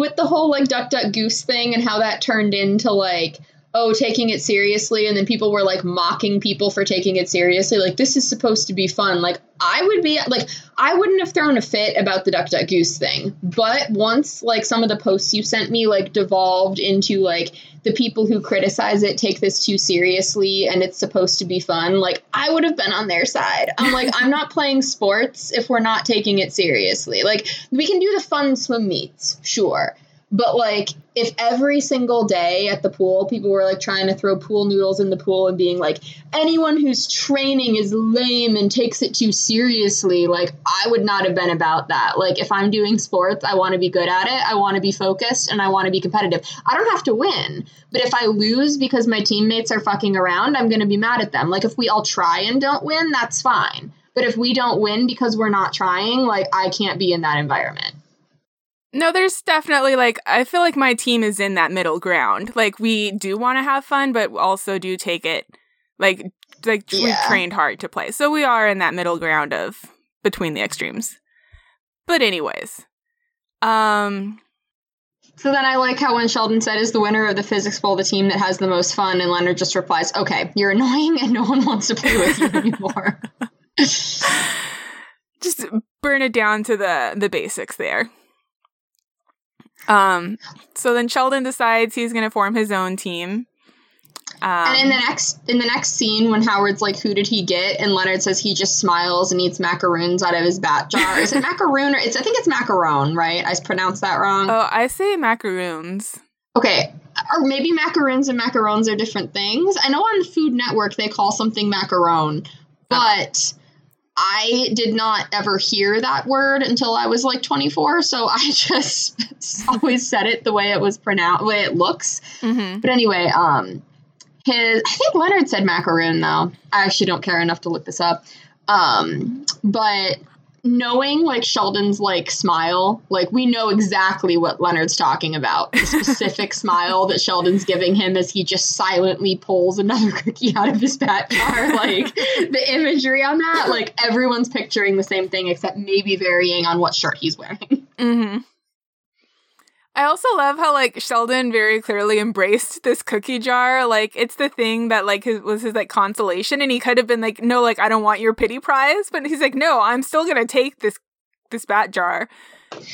with the whole like duck duck goose thing and how that turned into like oh taking it seriously and then people were like mocking people for taking it seriously like this is supposed to be fun. Like i would be like i wouldn't have thrown a fit about the duck duck goose thing but once like some of the posts you sent me like devolved into like the people who criticize it take this too seriously and it's supposed to be fun like i would have been on their side. I'm like i'm not playing sports if we're not taking it seriously. Like we can do the fun swim meets sure but like, if every single day at the pool, people were like trying to throw pool noodles in the pool and being like, anyone who's training is lame and takes it too seriously, like, I would not have been about that. Like, if I'm doing sports, I want to be good at it, I want to be focused, and I want to be competitive. I don't have to win, but if I lose because my teammates are fucking around, I'm going to be mad at them. Like, if we all try and don't win, that's fine. But if we don't win because we're not trying, like, I can't be in that environment. No, there's definitely like I feel like my team is in that middle ground. Like we do want to have fun, but also do take it like like yeah. we trained hard to play. So we are in that middle ground of between the extremes. But anyways, um so then I like how when Sheldon said is the winner of the physics bowl the team that has the most fun and Leonard just replies, "Okay, you're annoying and no one wants to play with you anymore." just burn it down to the the basics there. Um, so then Sheldon decides he's going to form his own team. Um, and in the next in the next scene, when Howard's like, "Who did he get?" and Leonard says he just smiles and eats macaroons out of his bat jar. Is it macaroon or it's? I think it's macaron, right? I pronounced that wrong. Oh, I say macaroons. Okay, or maybe macaroons and macarons are different things. I know on the Food Network they call something macaron, but I did not ever hear that word until I was like 24, so I just always said it the way it was pronounced, the way it looks. Mm-hmm. But anyway, um, his I think Leonard said macaroon though. I actually don't care enough to look this up. Um, but knowing like Sheldon's like smile, like we know exactly what Leonard's talking about. The specific smile that Sheldon's giving him as he just silently pulls another cookie out of his bat jar. Like the imagery on that, like everyone's picturing the same thing except maybe varying on what shirt he's wearing. Mm-hmm. I also love how like Sheldon very clearly embraced this cookie jar. Like it's the thing that like his, was his like consolation, and he could have been like, "No, like I don't want your pity prize," but he's like, "No, I'm still gonna take this this bat jar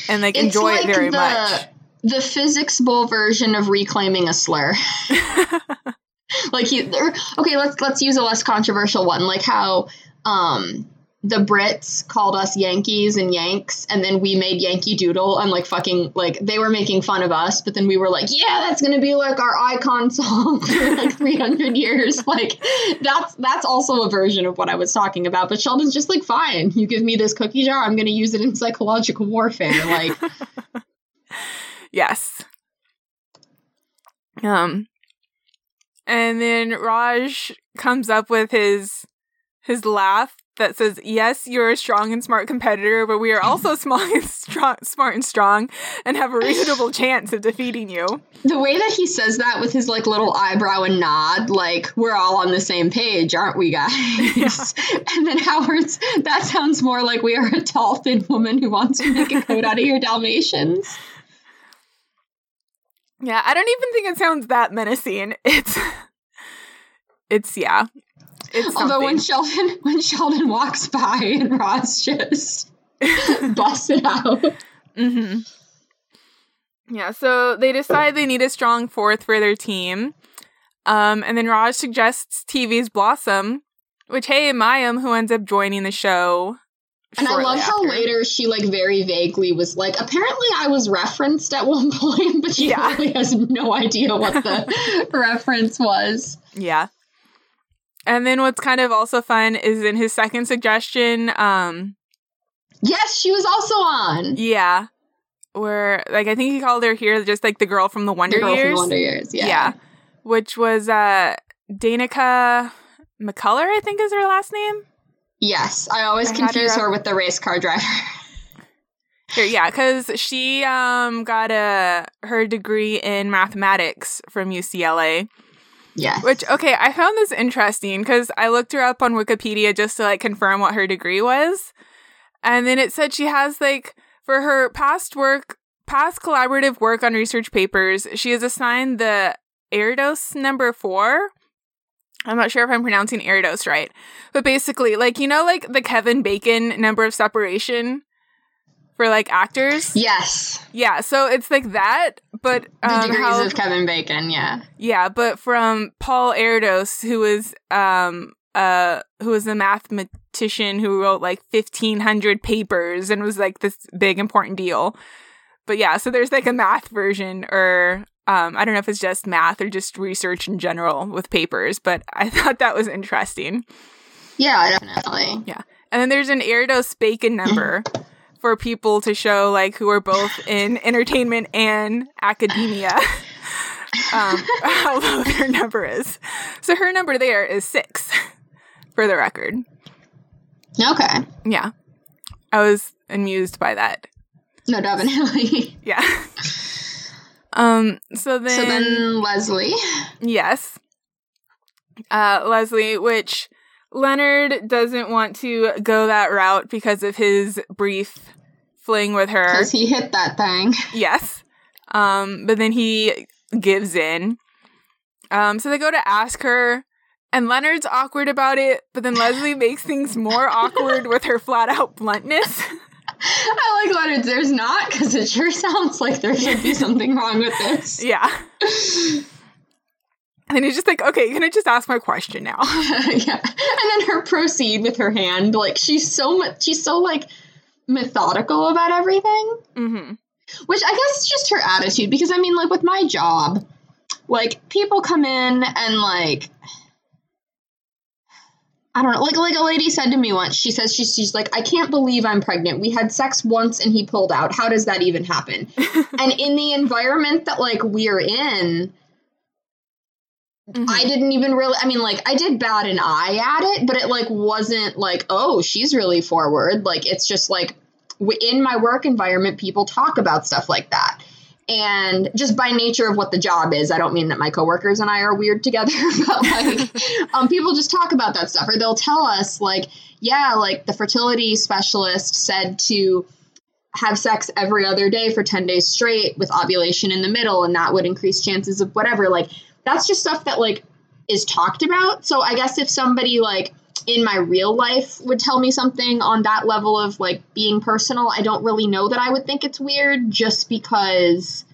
and like It's enjoy like it very the, much." The physics bowl version of reclaiming a slur. like you okay let's let's use a less controversial one like how um the brits called us yankees and yanks and then we made yankee doodle and like fucking like they were making fun of us but then we were like yeah that's gonna be like our icon song for like 300 years like that's that's also a version of what i was talking about but sheldon's just like fine you give me this cookie jar i'm gonna use it in psychological warfare like Yes. Um and then Raj comes up with his his laugh that says, "Yes, you're a strong and smart competitor, but we are also small and strong, smart and strong, and have a reasonable chance of defeating you." the way that he says that with his like little eyebrow and nod, like we're all on the same page, aren't we, guys? and then Howard's that sounds more like we are a tall, thin woman who wants to make a coat out of your Dalmatians. Yeah, I don't even think it sounds that menacing. It's it's yeah. It's Although when. Sheldon when Sheldon walks by and Raj just busts it out. hmm Yeah, so they decide they need a strong fourth for their team. Um, and then Raj suggests TV's Blossom, which hey, Mayim, who ends up joining the show. And I love how later she like very vaguely was like, apparently I was referenced at one point, but she Yeah. really has no idea what the reference was. Yeah. And then what's kind of also fun is in his second suggestion, um, Yes, she was also on. yeah, where like I think he called her here just like the girl from the Wonder The girl from Years. the Wonder Years, yeah. yeah. Which was uh Danica McKellar, I think is her last name. Yes, I always I had her confuse her with the race car driver. Here, yeah, because she um got a her degree in mathematics from UCLA. Yes. Which okay, I found this interesting because I looked her up on Wikipedia just to like confirm what her degree was, and then it said she has like for her past work, past collaborative work on research papers, she is assigned the Erdos number four. I'm not sure if I'm pronouncing Erdos right, but basically, like you know, like the Kevin Bacon number of separation for like actors. yes. Yeah, so it's like that, but The um, degrees how- of Kevin Bacon, yeah. yeah, but from Paul Erdos, who was um uh who was a mathematician who wrote like fifteen hundred papers and was like this big important deal. But yeah, so there's like a math version or um I don't know if it's just math or just research in general with papers, but I thought that was interesting. Yeah, definitely. Yeah. And then there's an Erdos Bacon number for people to show like who are both in entertainment and academia. um, how low their number is. So her number there is six, for the record. Okay. Yeah, I was amused by that. No, definitely. Yeah. um. So then, so then Leslie. yes, uh, Leslie, which Leonard doesn't want to go that route because of his brief fling with her. Because he hit that thing. Yes. Um, but then he gives in. Um, so they go to ask her, and Leonard's awkward about it, but then Leslie makes things more awkward with her flat out bluntness. I like Leonard. There's not, because it sure sounds like there should be something wrong with this. yeah. And he's just like, okay, can I just ask my question now? yeah. And then her proceed with her hand. Like, she's so much, she's so, like, methodical about everything. hmm Which I guess is just her attitude because I mean, like with my job, like people come in and like I don't know, like like a lady said to me once. She says she's she's like, I can't believe I'm pregnant. We had sex once and he pulled out. How does that even happen? and in the environment that like we're in, Mhm. I didn't even really I mean like I did bat an eye at it, but it like wasn't like, oh, she's really forward. Like it's just like w- in my work environment people talk about stuff like that. And just by nature of what the job is, I don't mean that my coworkers and I are weird together, but like um, people just talk about that stuff, or they'll tell us like, yeah, like the fertility specialist said to have sex every other day for 10 days straight with ovulation in the middle and that would increase chances of whatever like that's just stuff that like is talked about so i guess if somebody like in my real life would tell me something on that level of like being personal i don't really know that i would think it's weird just because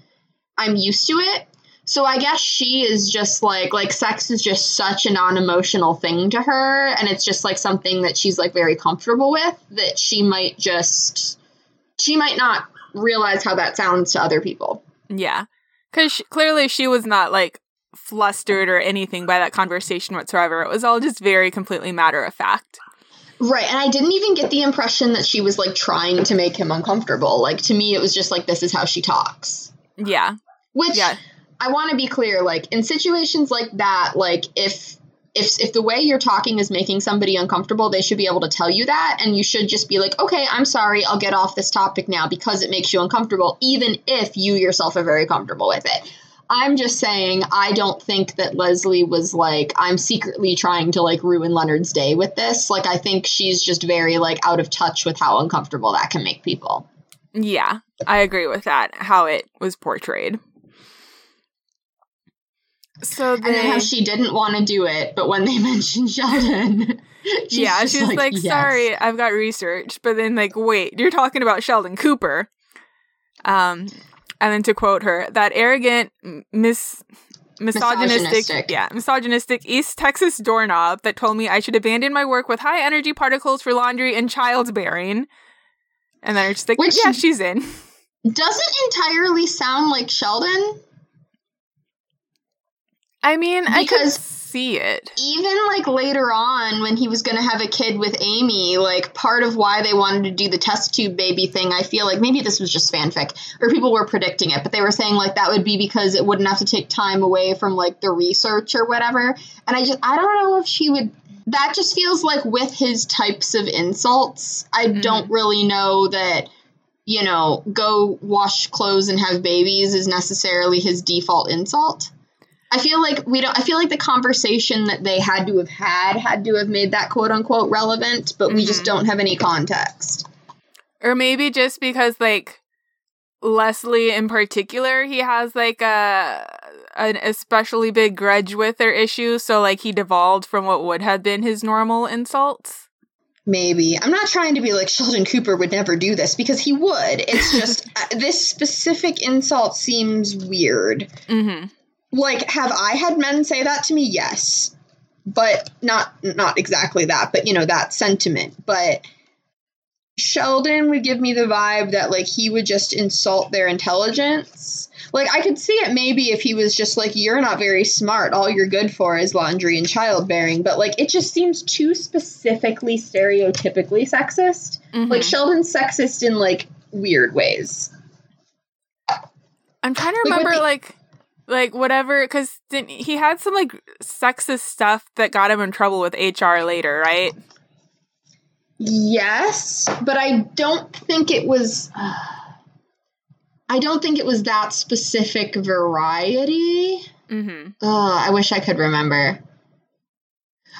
i'm used to it so I guess she is just like like sex is just such a non-emotional thing to her and it's just like something that she's like very comfortable with that she might just she might not realize how that sounds to other people. Yeah. Cuz clearly she was not like flustered or anything by that conversation whatsoever. It was all just very completely matter of fact. Right, and I didn't even get the impression that she was like trying to make him uncomfortable. Like to me it was just like this is how she talks. Yeah. Which yeah. I want to be clear like in situations like that like if if if the way you're talking is making somebody uncomfortable, they should be able to tell you that and you should just be like, "Okay, I'm sorry. I'll get off this topic now because it makes you uncomfortable," even if you yourself are very comfortable with it. I'm just saying I don't think that Leslie was like I'm secretly trying to like ruin Leonard's day with this. Like I think she's just very like out of touch with how uncomfortable that can make people. Yeah, I agree with that how it was portrayed. So they, and then how she didn't want to do it, but when they mentioned Sheldon, she's yeah, she's like, like yes. "Sorry, I've got research." But then, like, wait, you're talking about Sheldon Cooper. Um, and then to quote her, that arrogant, mis misogynistic, misogynistic, yeah, misogynistic East Texas doorknob that told me I should abandon my work with high energy particles for laundry and childbearing. And then it's just like, Which yeah, she's in. Doesn't entirely sound like Sheldon. I mean, because I could see it. Even like later on when he was going to have a kid with Amy, like part of why they wanted to do the test tube baby thing, I feel like maybe this was just fanfic or people were predicting it, but they were saying like that would be because it wouldn't have to take time away from like the research or whatever. And I just I don't know if she would that just feels like with his types of insults, I mm-hmm. don't really know that you know, go wash clothes and have babies is necessarily his default insult. I feel like we don't. I feel like the conversation that they had to have had had to have made that quote unquote relevant, but mm-hmm. we just mm-hmm. don't have any context. Or maybe just because like Leslie in particular, he has like a an especially big grudge with their issue, so like he devolved from what would have been his normal insults. Maybe. I'm not trying to be like Sheldon Cooper would never do this because he would. It's just uh, this specific insult seems weird. Mm-hmm like have i had men say that to me? Yes. But not not exactly that but you know that sentiment. But sheldon would give me the vibe that like he would just insult their intelligence. Like i could see it maybe if he was just like you're not very smart. All you're good for is laundry and childbearing. But like it just seems too specifically stereotypically sexist. Mm-hmm. like sheldon's sexist in like weird ways. I'm trying to remember like, like like whatever because he had some like sexist stuff that got him in trouble with hr later right? Yes but i don't think it was i don't think it was that specific variety. Mm-hmm. i wish i could remember.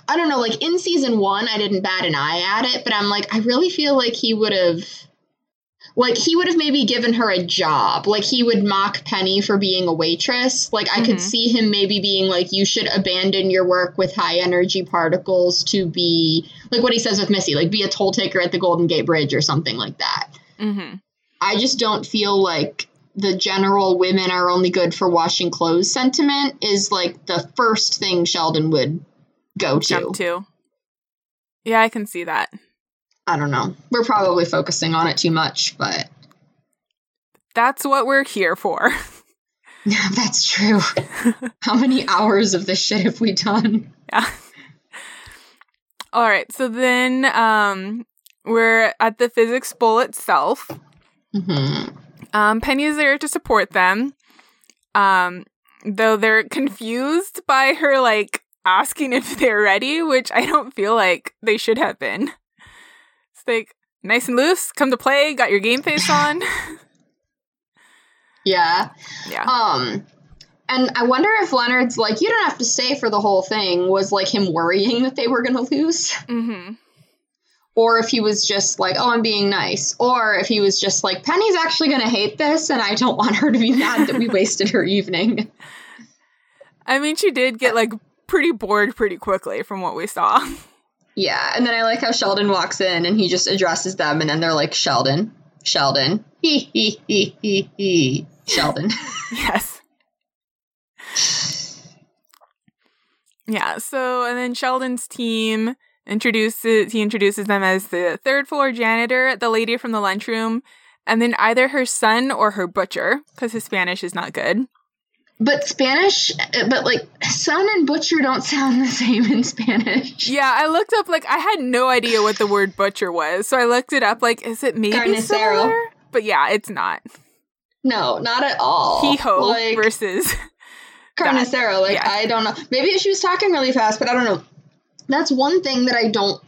I don't know like in season one i didn't bat an eye at it but i'm like i really feel like he would have like he would have maybe given her a job. Like he would mock penny for being a waitress. Like i mm-hmm. could see him maybe being like you should abandon your work with high energy particles to be like what he says with missy like be a toll taker at the golden gate bridge or something like that. Mm-hmm. i just don't feel like the general women are only good for washing clothes sentiment is like the first thing sheldon would go to. Jump to. Yeah i can see that I don't know. We're probably focusing on it too much, but that's what we're here for. Yeah, that's true. How many hours of this shit have we done? Yeah. All right. So then um we're at the physics bowl itself. Mm-hmm. Um, Penny is there to support them. Um, though they're confused by her like asking if they're ready, which I don't feel like they should have been like nice and loose. Come to play. Got your game face on. yeah. Yeah. Um. And I wonder if Leonard's like, you don't have to stay for the whole thing, was like him worrying that they were going to lose. Mm-hmm. or if he was just like, oh, I'm being nice, or if he was just like, Penny's actually going to hate this, and I don't want her to be mad that we wasted her evening. I mean, she did get like pretty bored pretty quickly from what we saw. Yeah, and then I like how Sheldon walks in and he just addresses them, and then they're like, Sheldon, Sheldon, he he he he he, Sheldon. yes. Yeah, so and then Sheldon's team introduces he introduces them as the third floor janitor, the lady from the lunchroom, and then either her son or her butcher because his Spanish is not good. But Spanish, but like son and butcher don't sound the same in Spanish. Yeah, I looked up like I had no idea what the word butcher was, so I looked it up. Like, is it maybe Carnicero. similar? But yeah, it's not. No, not at all. Ho Like versus carnicero. Like yeah. I don't know. Maybe she was talking really fast, but I don't know. That's one thing that I don't.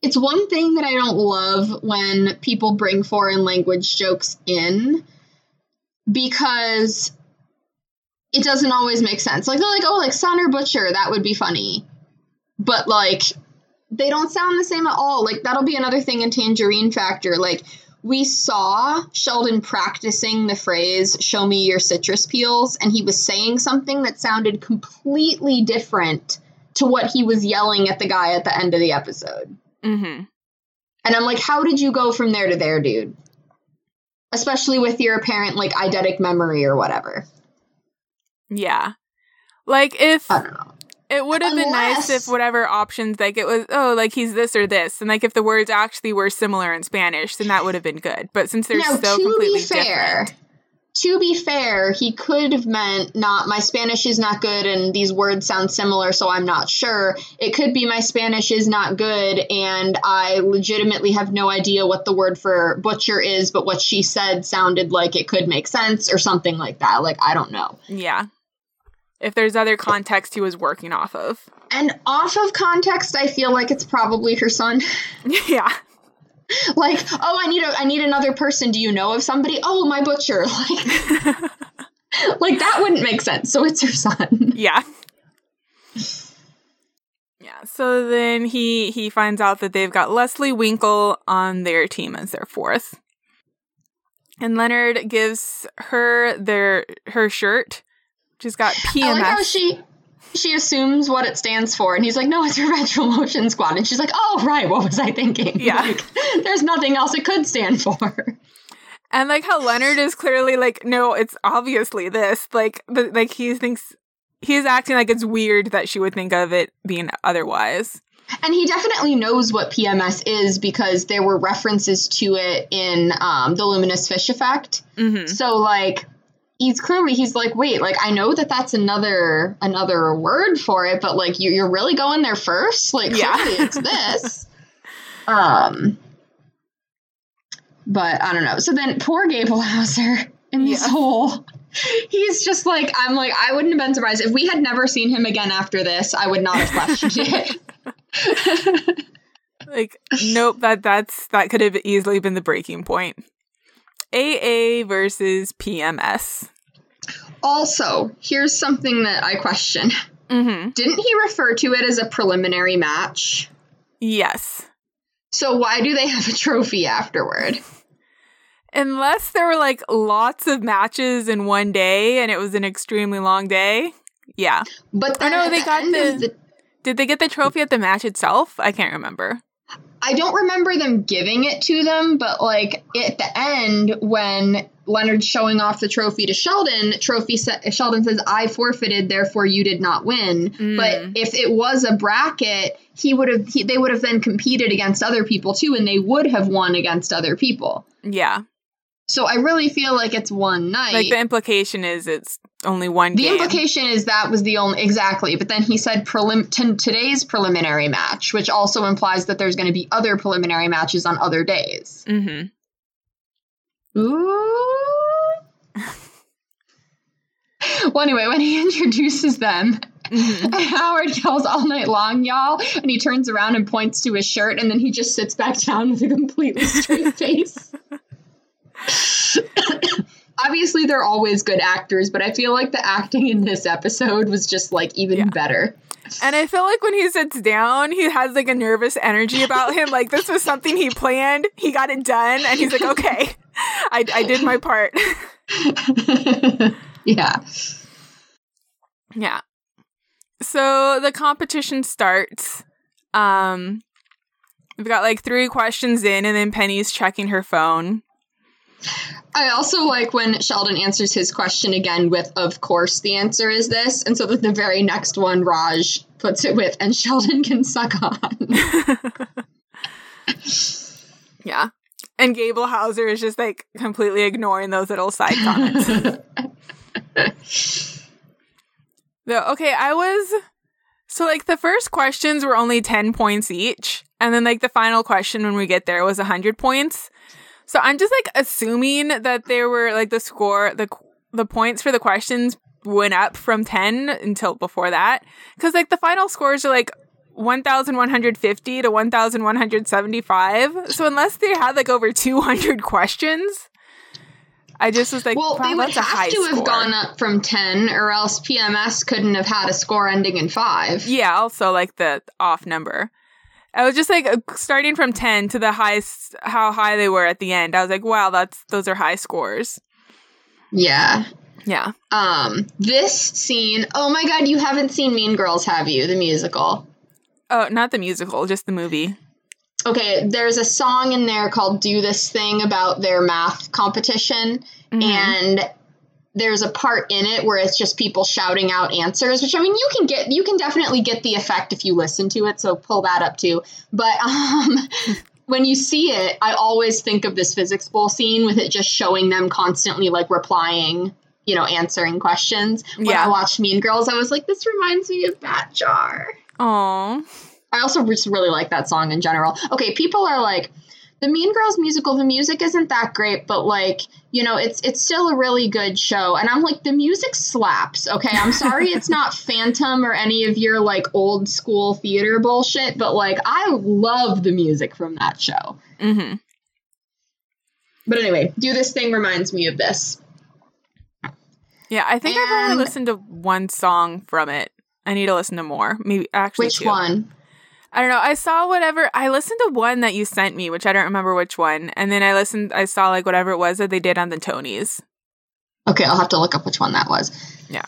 It's one thing that I don't love when people bring foreign language jokes in because it doesn't always make sense. Like they're like, oh, like son or butcher, that would be funny. But like they don't sound the same at all. Like that'll be another thing in Tangerine Factor. Like we saw Sheldon practicing the phrase "show me your citrus peels" and he was saying something that sounded completely different to what he was yelling at the guy at the end of the episode. hmm And I'm like, how did you go from there to there, dude? Especially with your apparent like eidetic memory or whatever. Yeah. Like if I don't know. it would have been nice if whatever options like it was oh like he's this or this and like if the words actually were similar in Spanish then that would have been good. But since they're now, so completely fair, different. to be fair, he could have meant not my Spanish is not good and these words sound similar, so I'm not sure. It could be my Spanish is not good and I legitimately have no idea what the word for butcher is, but what she said sounded like it could make sense or something like that. Like I don't know. Yeah. If there's other context he was working off of. And off of context, I feel like it's probably her son. yeah. like, oh, I need a I need another person. Do you know of somebody? Oh, my butcher. Like like that wouldn't make sense. So it's her son. Yeah. Yeah, so then he he finds out that they've got Leslie Winkle on their team as their fourth. And Leonard gives her their her shirt, has got PMS. I like how she she assumes what it stands for, and he's like, "No, it's a Perpetual Motion Squad," and she's like, "Oh, right. What was I thinking? Yeah. Like, there's nothing else it could stand for." And like how Leonard is clearly like, no, it's obviously this. Like, the, like he thinks he's acting like it's weird that she would think of it being otherwise. And he definitely knows what PMS is because there were references to it in um, the luminous fish effect. hmm So like he's clearly he's like wait like I know that that's another another word for it but like you, you're really going there first like Yeah. it's this um but I don't know so then poor Gablehauser in this Yeah. whole he's just like I'm like I wouldn't have been surprised if we had never seen him again after this I would not have questioned it Like, nope, that that's that could have easily been the breaking point. AA versus PMS. Also here's something that I question Mm-hmm. didn't he refer to it as a preliminary match Yes. So why do they have a trophy afterward? Unless there were like lots of matches in one day and it was an extremely long day. Yeah. But then no, they the got the- the Did they get the trophy at the match itself? I can't remember. I don't remember them giving it to them, but like at the end when Leonard's showing off the trophy to Sheldon, trophy sa- Sheldon says I forfeited, therefore you did not win. Mm. But if it was a bracket, he would have they would have then competed against other people too, and they would have won against other people. Yeah. So I really feel like it's one night. Like the implication is it's only one The game. implication is that was the only exactly, but then he said prelim t- today's preliminary match, which also implies that there's going to be other preliminary matches on other days. mm-hmm. Ooh. Well, anyway, when he introduces them, Mhm. and Howard yells all night long, y'all, and he turns around and points to his shirt, and then he just sits back down with a completely straight face. Obviously, they're always good actors, but I feel like the acting in this episode was just like even Yeah. better. And I feel like when he sits down, he has like a nervous energy about him. Like this was something he planned, he got it done, and he's like, okay, I, I did my part. yeah. Yeah. So the competition starts. Um, we've got like three questions in, and then Penny's checking her phone. I also like when Sheldon answers his question again with, of course, the answer is this. And so that the very next one, Raj puts it with, and Sheldon can suck on. yeah. And Gablehauser is just like completely ignoring those little side comments. the, okay, I was. So, like, the first questions were only 10 points each. And then, like, the final question when we get there was 100 points. So I'm just like assuming that there were like the score, the the points for the questions went up from 10 until before that. Cause like the final scores are like 1,150 to 1,175. So unless they had like over 200 questions, I just was like, well, wow, they would have to have gone up from 10 or else PMS couldn't have had a score ending in 5. Yeah, also like the off number. I was just like uh, starting from 10 to the highest, how high they were at the end. I was like, wow, that's, those are high scores. Yeah. Yeah. Um, this scene, oh my god, you haven't seen Mean Girls, have you? The musical. Oh, not the musical, just the movie. Okay, there's a song in there called Do This Thing about their math competition. Mhm. And there's a part in it where it's just people shouting out answers, which I mean you can get you can definitely get the effect if you listen to it, so pull that up too. But um when you see it, I always think of this physics bowl scene with it just showing them constantly like replying, you know, answering questions. When Yeah. I watched Mean Girls, I was like, this reminds me of Bat Jar. Aw. I also just really like that song in general. Okay, people are like, the Mean Girls musical, the music isn't that great, but like, you know, it's it's still a really good show. And I'm like, the music slaps. Okay, I'm sorry it's not Phantom or any of your like old school theater bullshit, but like I love the music from that show. Mm-hmm. But anyway, do this thing reminds me of this. Yeah, I think I've only listened to one song from it. I need to listen to more. Maybe actually Which two. one? I don't know. I saw whatever. I listened to one that you sent me, which I don't remember which one. And then I listened. I saw like whatever it was that they did on the Tonys. Okay, I'll have to look up which one that was. Yeah.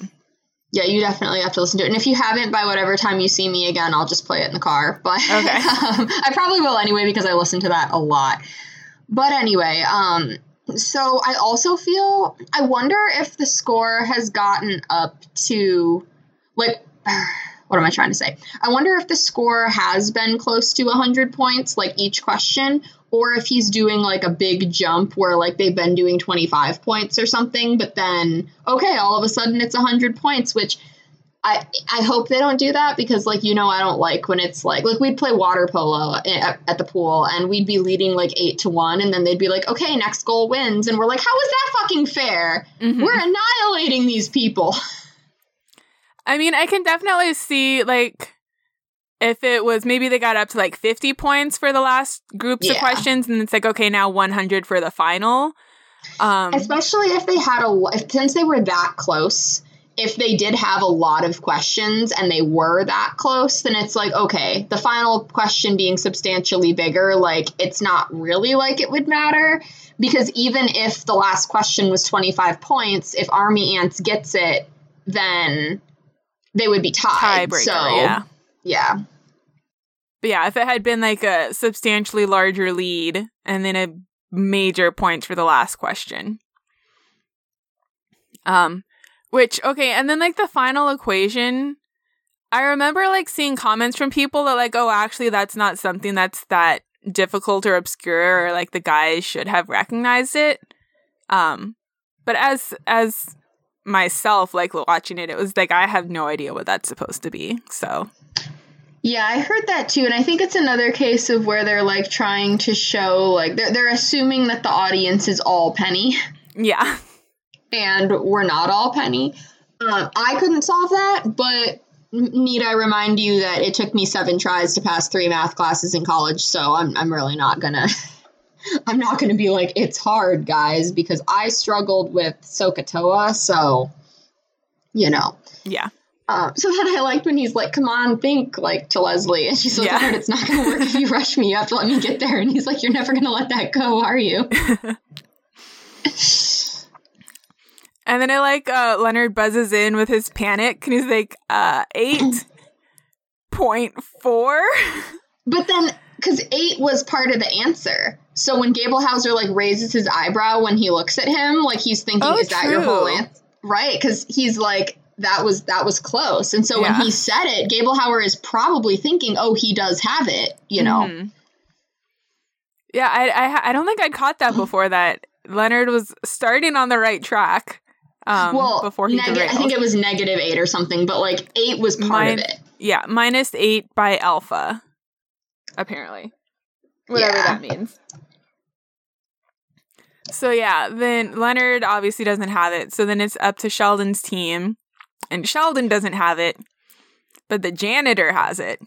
Yeah, you definitely have to listen to it. And if you haven't, by whatever time you see me again, I'll just play it in the car. But Okay. um, I probably will anyway because I listen to that a lot. But anyway, um, so I also feel I wonder if the score has gotten up to like what am I trying to say? I wonder if the score has been close to 100 points like each question or if he's doing like a big jump where like they've been doing 25 points or something but then okay, all of a sudden it's 100 points which I, I hope they don't do that because like you know I don't like when it's like like we'd play water polo at, at the pool and we'd be leading like eight to one and then they'd be like okay next goal wins and we're like how is that fucking fair Mhm. we're annihilating these people I mean, I can definitely see like if it was maybe they got up to like 50 points for the last groups of questions and it's like okay, now 100 for the final. Um especially if they had a if, since they were that close if they did have a lot of questions and they were that close then it's like okay the final question being substantially bigger like it's not really like it would matter because even if the last question was 25 points if army ants gets it then they would be tied tiebreaker, so yeah. yeah But yeah, if it had been like a substantially larger lead and then a major points for the last question. Um which okay, and then like the final equation I remember like seeing comments from people that like oh actually that's not something that's that difficult or obscure or like the guys should have recognized it. Um but as as myself like watching it it was like I have no idea what that's supposed to be. So Yeah, I heard that too, and I think it's another case of where they're like trying to show like they're they're assuming that the audience is all Penny, yeah. and we're not all Penny. Um, I couldn't solve that, but need I remind you that it took me seven tries to pass three math classes in college, so I'm I'm really not gonna. I'm not gonna be like it's hard, guys, because I struggled with SOHCAHTOA, so you know. Yeah. Um, so then I liked when he's like, "Come on, think," like to Leslie, and she's like, Yeah. "Leonard, it's not going to work if you rush me. You have to let me get there." And he's like, "You're never going to let that go, are you?" And then I like uh, Leonard buzzes in with his panic and he's like, uh, 8.4? But then, because eight was part of the answer, so when Gablehauser like raises his eyebrow when he looks at him, like he's thinking, Oh, "Is that your whole answer?" Right? Because he's like, "That was that was close." And so Yeah. when he said it, Gablehauser is probably thinking, "Oh, he does have it," you know. Mhm. Yeah, I, I I don't think I'd caught that before that Leonard was starting on the right track. Um, well, before he neg- I think it was negative eight or something, but like eight was part Mine- of it. Yeah, minus eight by alpha, apparently. Whatever Yeah. that means. So, yeah, then Leonard obviously doesn't have it. So then it's up to Sheldon's team. And Sheldon doesn't have it, but the janitor has it.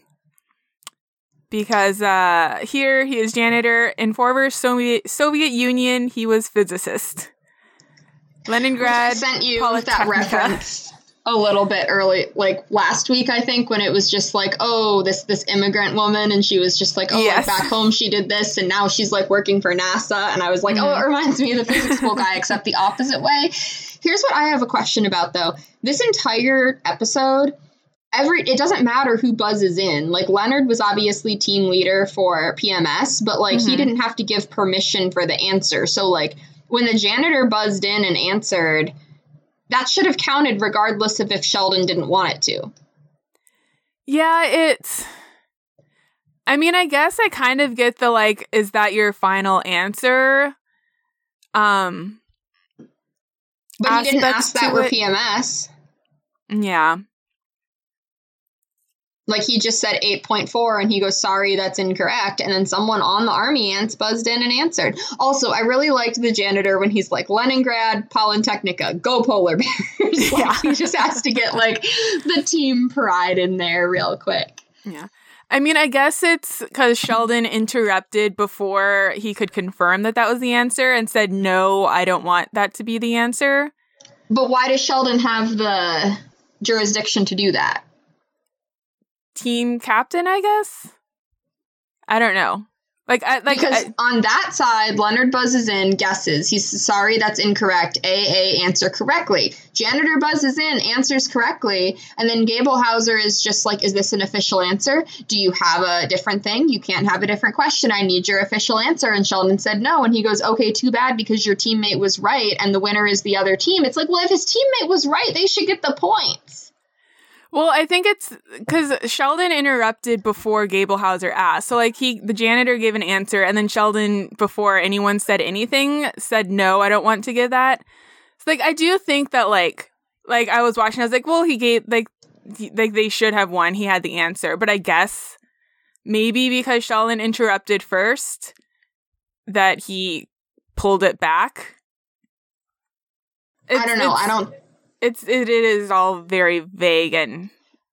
Because uh, here he is janitor. In former Soviet, Soviet Union, he was physicist. Leningrad. I sent you that reference a little bit early, like last week, I think, when it was just like, oh, this this immigrant woman, and she was just like, oh, Yes. like back home she did this, and now she's like working for NASA, and I was like, oh, Mhm. it reminds me of the physics school guy, except the opposite way. Here's what I have a question about though. This entire episode. Every it doesn't matter who buzzes in. Like Leonard was obviously team leader for PMS, but like he Mhm. didn't have to give permission for the answer. So like when the janitor buzzed in and answered, that should have counted regardless of if Sheldon didn't want it to. Yeah, it's. I mean, I guess I kind of get the like, is that your final answer? Um, But he didn't ask that with it. PMS. yeah. Like he just said 8.4 and he goes, sorry, that's incorrect. And then someone on the army ants buzzed in and answered. Also, I really liked the janitor when he's like, Leningrad, Polytechnica, go polar bears. like, Yeah. he just has to get like the team pride in there real quick. Yeah. I mean, I guess it's because Sheldon interrupted before he could confirm that that was the answer and said, no, I don't want that to be the answer. But why does Sheldon have the jurisdiction to do that? Team captain, I guess? I don't know. Like, I, like, because I, on that side, Leonard buzzes in, guesses. He's sorry, that's incorrect. AA answer correctly. Janitor buzzes in, answers correctly, and then Gablehauser is just like, "Is this an official answer? Do you have a different thing? You can't have a different question. I need your official answer." And Sheldon said no, and he goes, "Okay, too bad because your teammate was right, and the winner is the other team." It's like, well, if his teammate was right, they should get the points. Well, I think it's because Sheldon interrupted before Gablehauser asked. So, like, he, the janitor gave an answer, and then Sheldon, before anyone said anything, said, No, I don't want to give that. So, like, I do think that, like, like I was watching, I was like, Well, he gave, like, he, like they should have won. He had the answer. But I guess maybe because Sheldon interrupted first, that he pulled it back. I don't know. I don't. It's it, it is all very vague and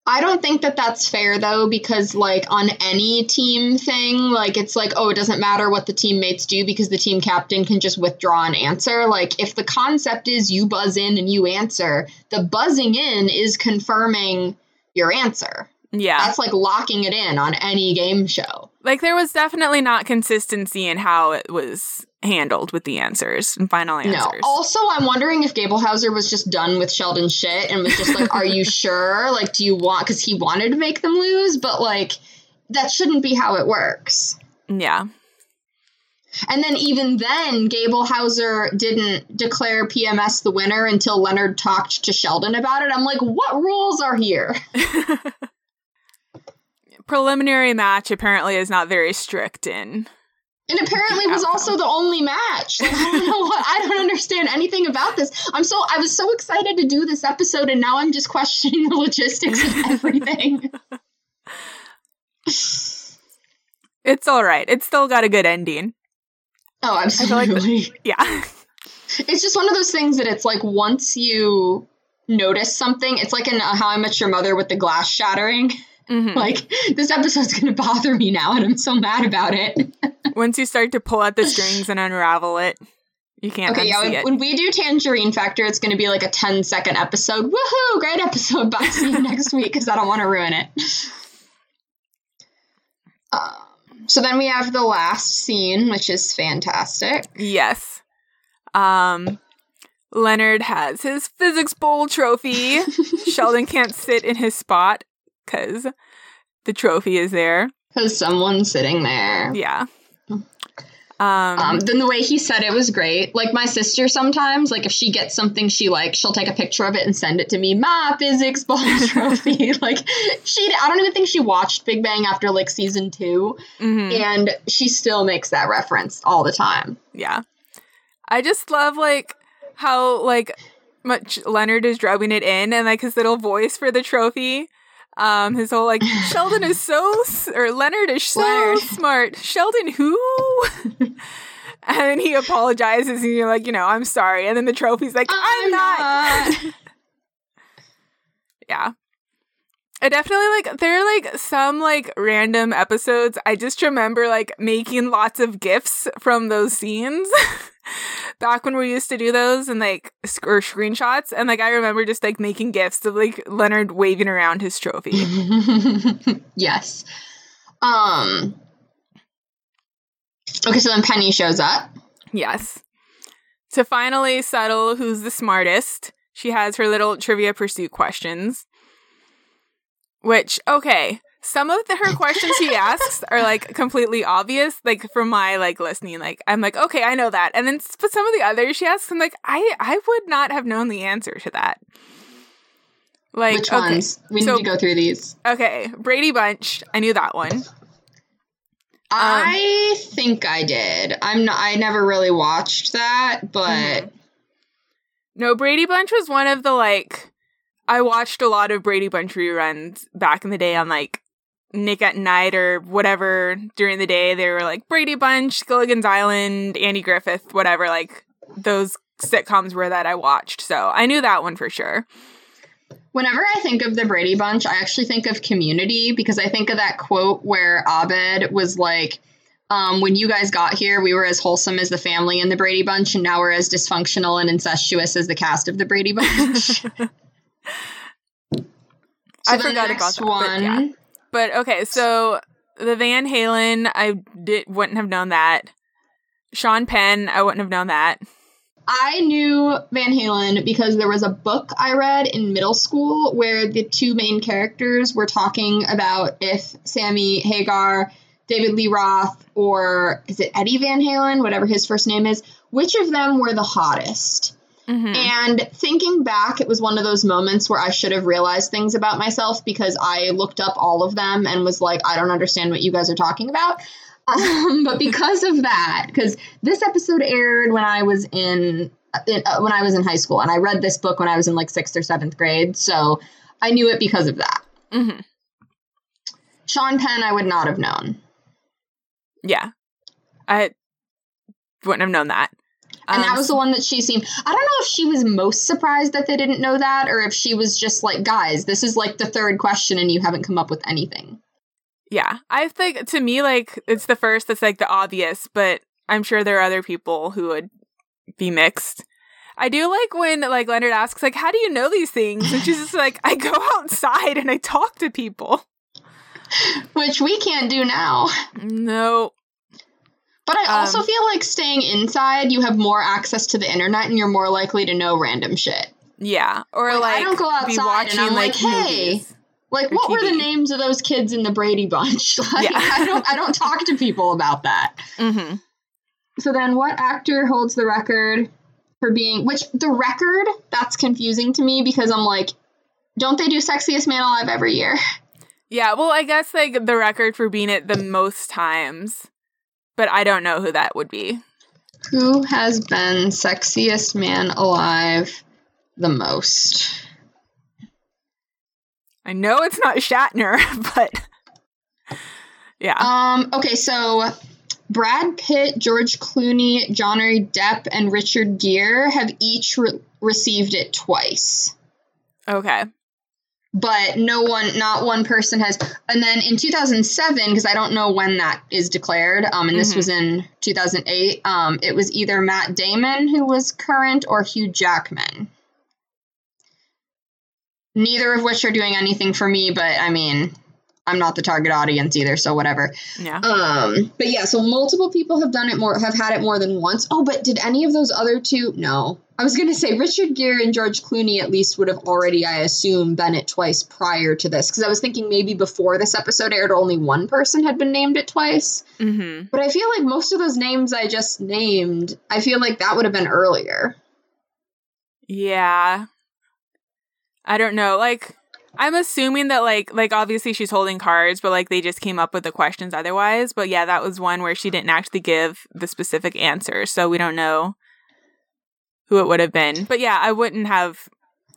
I don't think that that's fair though, because like on any team thing, like it's like, oh, it doesn't matter what the teammates do because the team captain can just withdraw an answer. Like if the concept is you buzz in and you answer, the buzzing in is confirming your answer. Yeah. That's like locking it in on any game show. Like there was definitely not consistency in how it was handled with the answers and final answers. No. Also, I'm wondering if Gablehauser was just done with Sheldon shit and was just like, "Are you sure? Like, do you want?" Because he wanted to make them lose, but like, that shouldn't be how it works. yeah. And then even then, Gablehauser didn't declare PMS the winner until Leonard talked to Sheldon about it. I'm like, what rules are here? Preliminary match apparently is not very strict in. And apparently was also the only match. Like, I don't know what I don't understand anything about this. I'm so I was so excited to do this episode and now I'm just questioning the logistics of everything. It's all right. It's still got a good ending. oh, I feel like absolutely. Yeah. it's just one of those things that it's like once you notice something, it's like in How I Met Your Mother with the glass shattering. Mhm. Like this episode's gonna bother me now, and I'm so mad about it. Once you start to pull at the strings and unravel it. You can't Okay, yeah. When, it. when we do Tangerine Factor, it's going to be like a 10 second episode. Woohoo! Great episode. Bye. See you next week because I don't want to ruin it. Um, so then we have the last scene, which is fantastic. Yes. Um Leonard has his physics bowl trophy. Sheldon can't sit in his spot cuz the trophy is there. Because someone's sitting there. Yeah. Um, Um, then the way he said it was great. Like my sister sometimes, like if she gets something she likes, she'll take a picture of it and send it to me. Ma, physics bowl trophy. like she, I don't even think she watched Big Bang after like season two, mhm, and she still makes that reference all the time. yeah. I just love like how like much Leonard is drubbing it in and like his little voice for the trophy. Um, his whole like Sheldon is so s- or Leonard is so Leonard. smart. Sheldon who? and then he apologizes and you're like, you know, I'm sorry. And then the trophy's like, I'm, not. yeah. I definitely like there are like some like random episodes. I just remember like making lots of gifs from those scenes. Back when we used to do those and like sc- or screenshots and like I remember just like making gifts of like Leonard waving around his trophy. yes. Um. Okay, so then Penny shows up. yes. To finally settle who's the smartest, she has her little trivia pursuit questions. Which, okay, some of the, her questions he asks are like completely obvious. Like from my like listening, like I'm like, okay, I know that. And then, but some of the others she asks, I'm like, I I would not have known the answer to that. Like, Which okay, ones? We so- need to go through these. Okay, Brady Bunch. I knew that one. I think I did. I'm not. I never really watched that, but Mhm. No, Brady Bunch was one of the like I watched a lot of Brady Bunch reruns back in the day on like Nick at Night or whatever during the day. They were like Brady Bunch, Gilligan's Island, Andy Griffith, whatever. Like those sitcoms were that I watched, so I knew that one for sure. whenever I think of the Brady Bunch, I actually think of Community because I think of that quote where Abed was like. Um, when you guys got here, we were as wholesome as the family in the Brady Bunch, and now we're as dysfunctional and incestuous as the cast of the Brady Bunch. So I the forgot next about that, but yeah. But okay, so the Van Halen, I did wouldn't have known that. Sean Penn, I wouldn't have known that. I knew Van Halen because there was a book I read in middle school where the two main characters were talking about if Sammy Hagar, David Lee Roth, or is it Eddie Van Halen, whatever his first name is, which of them were the hottest. Mhm. And thinking back, it was one of those moments where I should have realized things about myself because I looked up all of them and was like, I don't understand what you guys are talking about. Um, but because of that, because this episode aired when I was in, in uh, when I was in high school, and I read this book when I was in like sixth or seventh grade, so I knew it because of that. Mhm. Sean Penn, I would not have known, Yeah. I wouldn't have known that. And that Um, was the one that she seemed. I don't know if she was most surprised that they didn't know that, or if she was just like, guys, this is like the third question, and you haven't come up with anything. Yeah. I think to me, like, it's the first that's like the obvious, but I'm sure there are other people who would be mixed. I do like when like Leonard asks, like, how do you know these things? And she's just like, I go outside and I talk to people. which we can't do now. No. But I also Um, feel like staying inside, you have more access to the internet and you're more likely to know random shit. Yeah. Or Like, like, I don't go be outside watching and I'm like, like, hey, movies. Like, what were the names of those kids in the Brady Bunch? Like, Yeah. I don't, I don't talk to people about that. Mm-hmm. So then, what actor holds the record for being? Which the record? That's confusing to me because I'm like, don't they do Sexiest Man Alive every year? Yeah, well, I guess like the record for being it the most times, but I don't know who that would be. Who has been Sexiest Man Alive the most? I know it's not Shatner, but yeah. Um. Okay. So Brad Pitt, George Clooney, Johnny Depp, and Richard Gere have each re- received it twice. Okay. But no one, not one person has. And then in 2007, because I don't know when that is declared, um, and this Mhm. was in 2008, um, it was either Matt Damon who was current or Hugh Jackman. Neither of which are doing anything for me, but I mean, I'm not the target audience either, so whatever. Yeah. Um, but yeah, so multiple people have done it more, have had it more than once. Oh, but did any of those other two? No. I was gonna say Richard Gere and George Clooney at least would have already, I assume, been it twice prior to this, because I was thinking maybe before this episode aired, only one person had been named it twice. hmm But I feel like most of those names I just named, I feel like that would have been earlier. Yeah. I don't know. Like, I'm assuming that like like obviously she's holding cards, but like they just came up with the questions otherwise. But yeah, that was one where she didn't actually give the specific answer, so we don't know who it would have been. But yeah, I wouldn't have.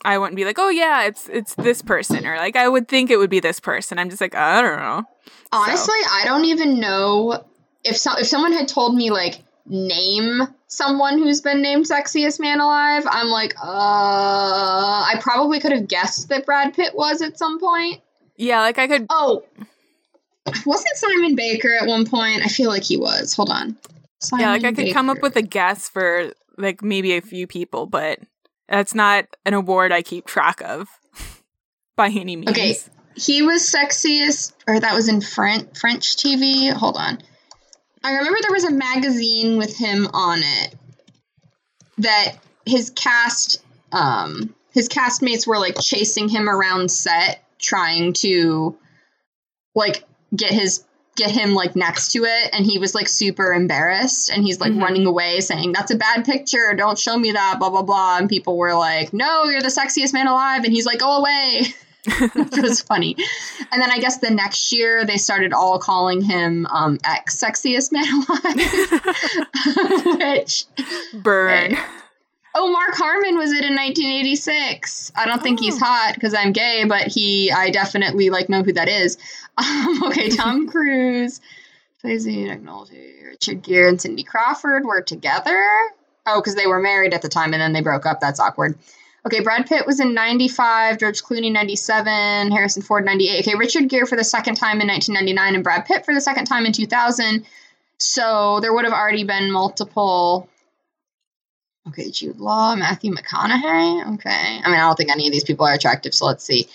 I wouldn't be like, oh yeah, it's it's this person, or like I would think it would be this person. I'm just like, I don't know. Honestly, I don't even know if so, if someone had told me like name someone who's been named sexiest man alive. I'm like, uh, I probably could have guessed that Brad Pitt was at some point. Yeah, like I could. Oh, wasn't Simon Baker at one point? I feel like he was. Hold on. Simon Yeah, like I could come up with a guess for like maybe a few people, but that's not an award I keep track of by any means. Okay. He was sexiest, or that was in French French TV. Hold on. I remember there was a magazine with him on it that his cast, um, his castmates were like chasing him around set, trying to like get his get him like next to it and he was like super embarrassed and he's like Mhm. running away saying that's a bad picture don't show me that blah blah blah and people were like no you're the sexiest man alive and he's like go away which was funny. And then I guess the next year they started all calling him um, ex sexiest man alive, which Burn. oh, Mark Harmon was it in 1986. I don't think he's Oh. hot because I'm gay, but he I definitely like know who that is. Um, okay, Tom Cruise, Tracy McNulty, Richard Gere, and Cindy Crawford were together. Oh, because they were married at the time and then they broke up. That's awkward. Okay, Brad Pitt was in 95, George Clooney 97, Harrison Ford 98. Okay, Richard Gere for the second time in 1999 and Brad Pitt for the second time in 2000. So there would have already been multiple. Okay, Jude Law, Matthew McConaughey. Okay. I mean, I don't think any of these people are attractive, so let's see.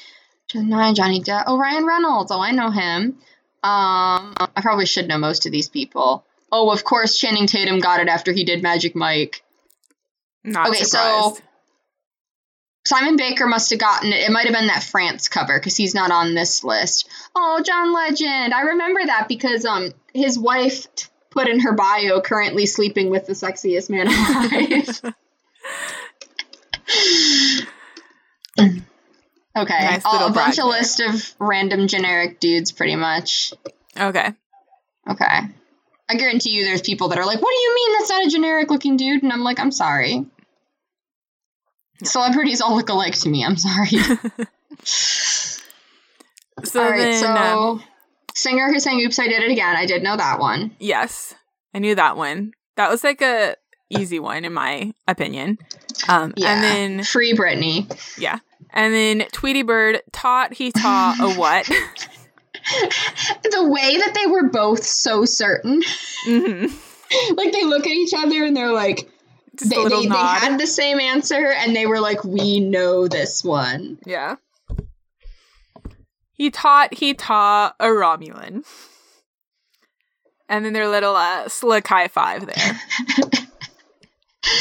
Nine, Johnny Depp. Oh, Ryan Reynolds. Oh, I know him. Um, I probably should know most of these people. Oh, of course, Channing Tatum got it after he did Magic Mike. Not Okay, so- surprised. Simon Baker must have gotten it. It might have been that France cover because he's not on this list. Oh, John Legend. I remember that because um his wife t- put in her bio currently sleeping with the sexiest man alive. okay. Nice a bunch of list of random generic dudes pretty much. okay. Okay. I guarantee you there's people that are like, what do you mean that's not a generic looking dude? And I'm like, I'm sorry. Celebrities all look alike to me. I'm sorry. So all right, then, so um, singer who sang "Oops, I Did It Again." I did know that one. yes, I knew that one. That was like a easy one in my opinion. Um, Yeah. and then Free Britney. yeah, and then Tweety Bird taught he taught a what? The way that they were both so certain, hmm like they look at each other and they're like, they, they, they had the same answer and they were like, "We know this one." yeah. He taught he taught a Romulan. And then their little uh, slick high five there.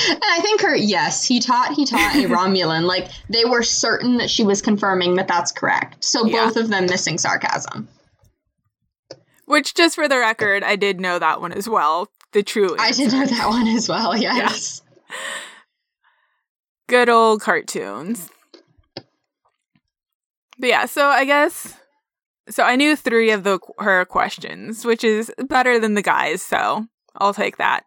And I think her, yes, he taught he taught a Romulan. Like they were certain that she was confirming that that's correct. So Yeah. both of them missing sarcasm. Which, just for the record, I did know that one as well. The true. I did know that one as well. Yes. Good old cartoons. But yeah, so I guess so I knew 3 of the her questions, which is better than the guys, so I'll take that.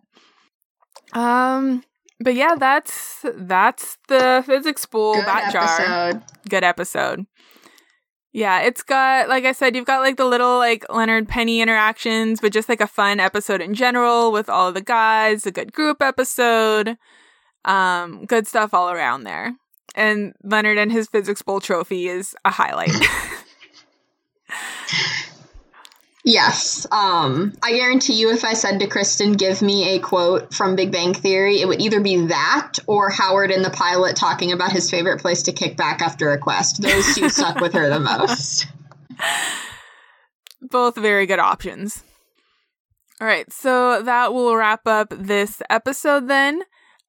Um but yeah, that's that's the physics bowl Good bat jar. Good episode. Yeah, it's got like I said, you've got like the little like Leonard Penny interactions, but just like a fun episode in general with all of the guys, a good group episode. Um, good stuff all around there. And Leonard and his physics bowl trophy is a highlight. Yes. Um, I guarantee you, if I said to Kristen, give me a quote from Big Bang Theory, it would either be that or Howard in the pilot talking about his favorite place to kick back after a quest. Those two stuck with her the most. Both very good options. All right, so that will wrap up this episode then.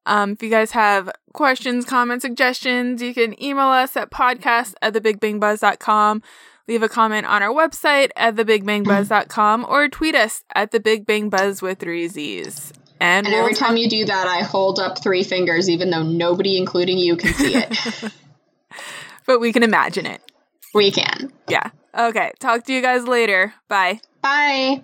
Um, if you guys have questions, comments, suggestions, you can email us at podcast at thebigbangbuzz.com leave a comment on our website at thebigbangbuzz.com or tweet us at thebigbangbuzz with three Z's. And, and we'll every time you do that, I hold up three fingers, even though nobody, including you, can see it. but we can imagine it. We can. Yeah. Okay. Talk to you guys later. Bye. Bye.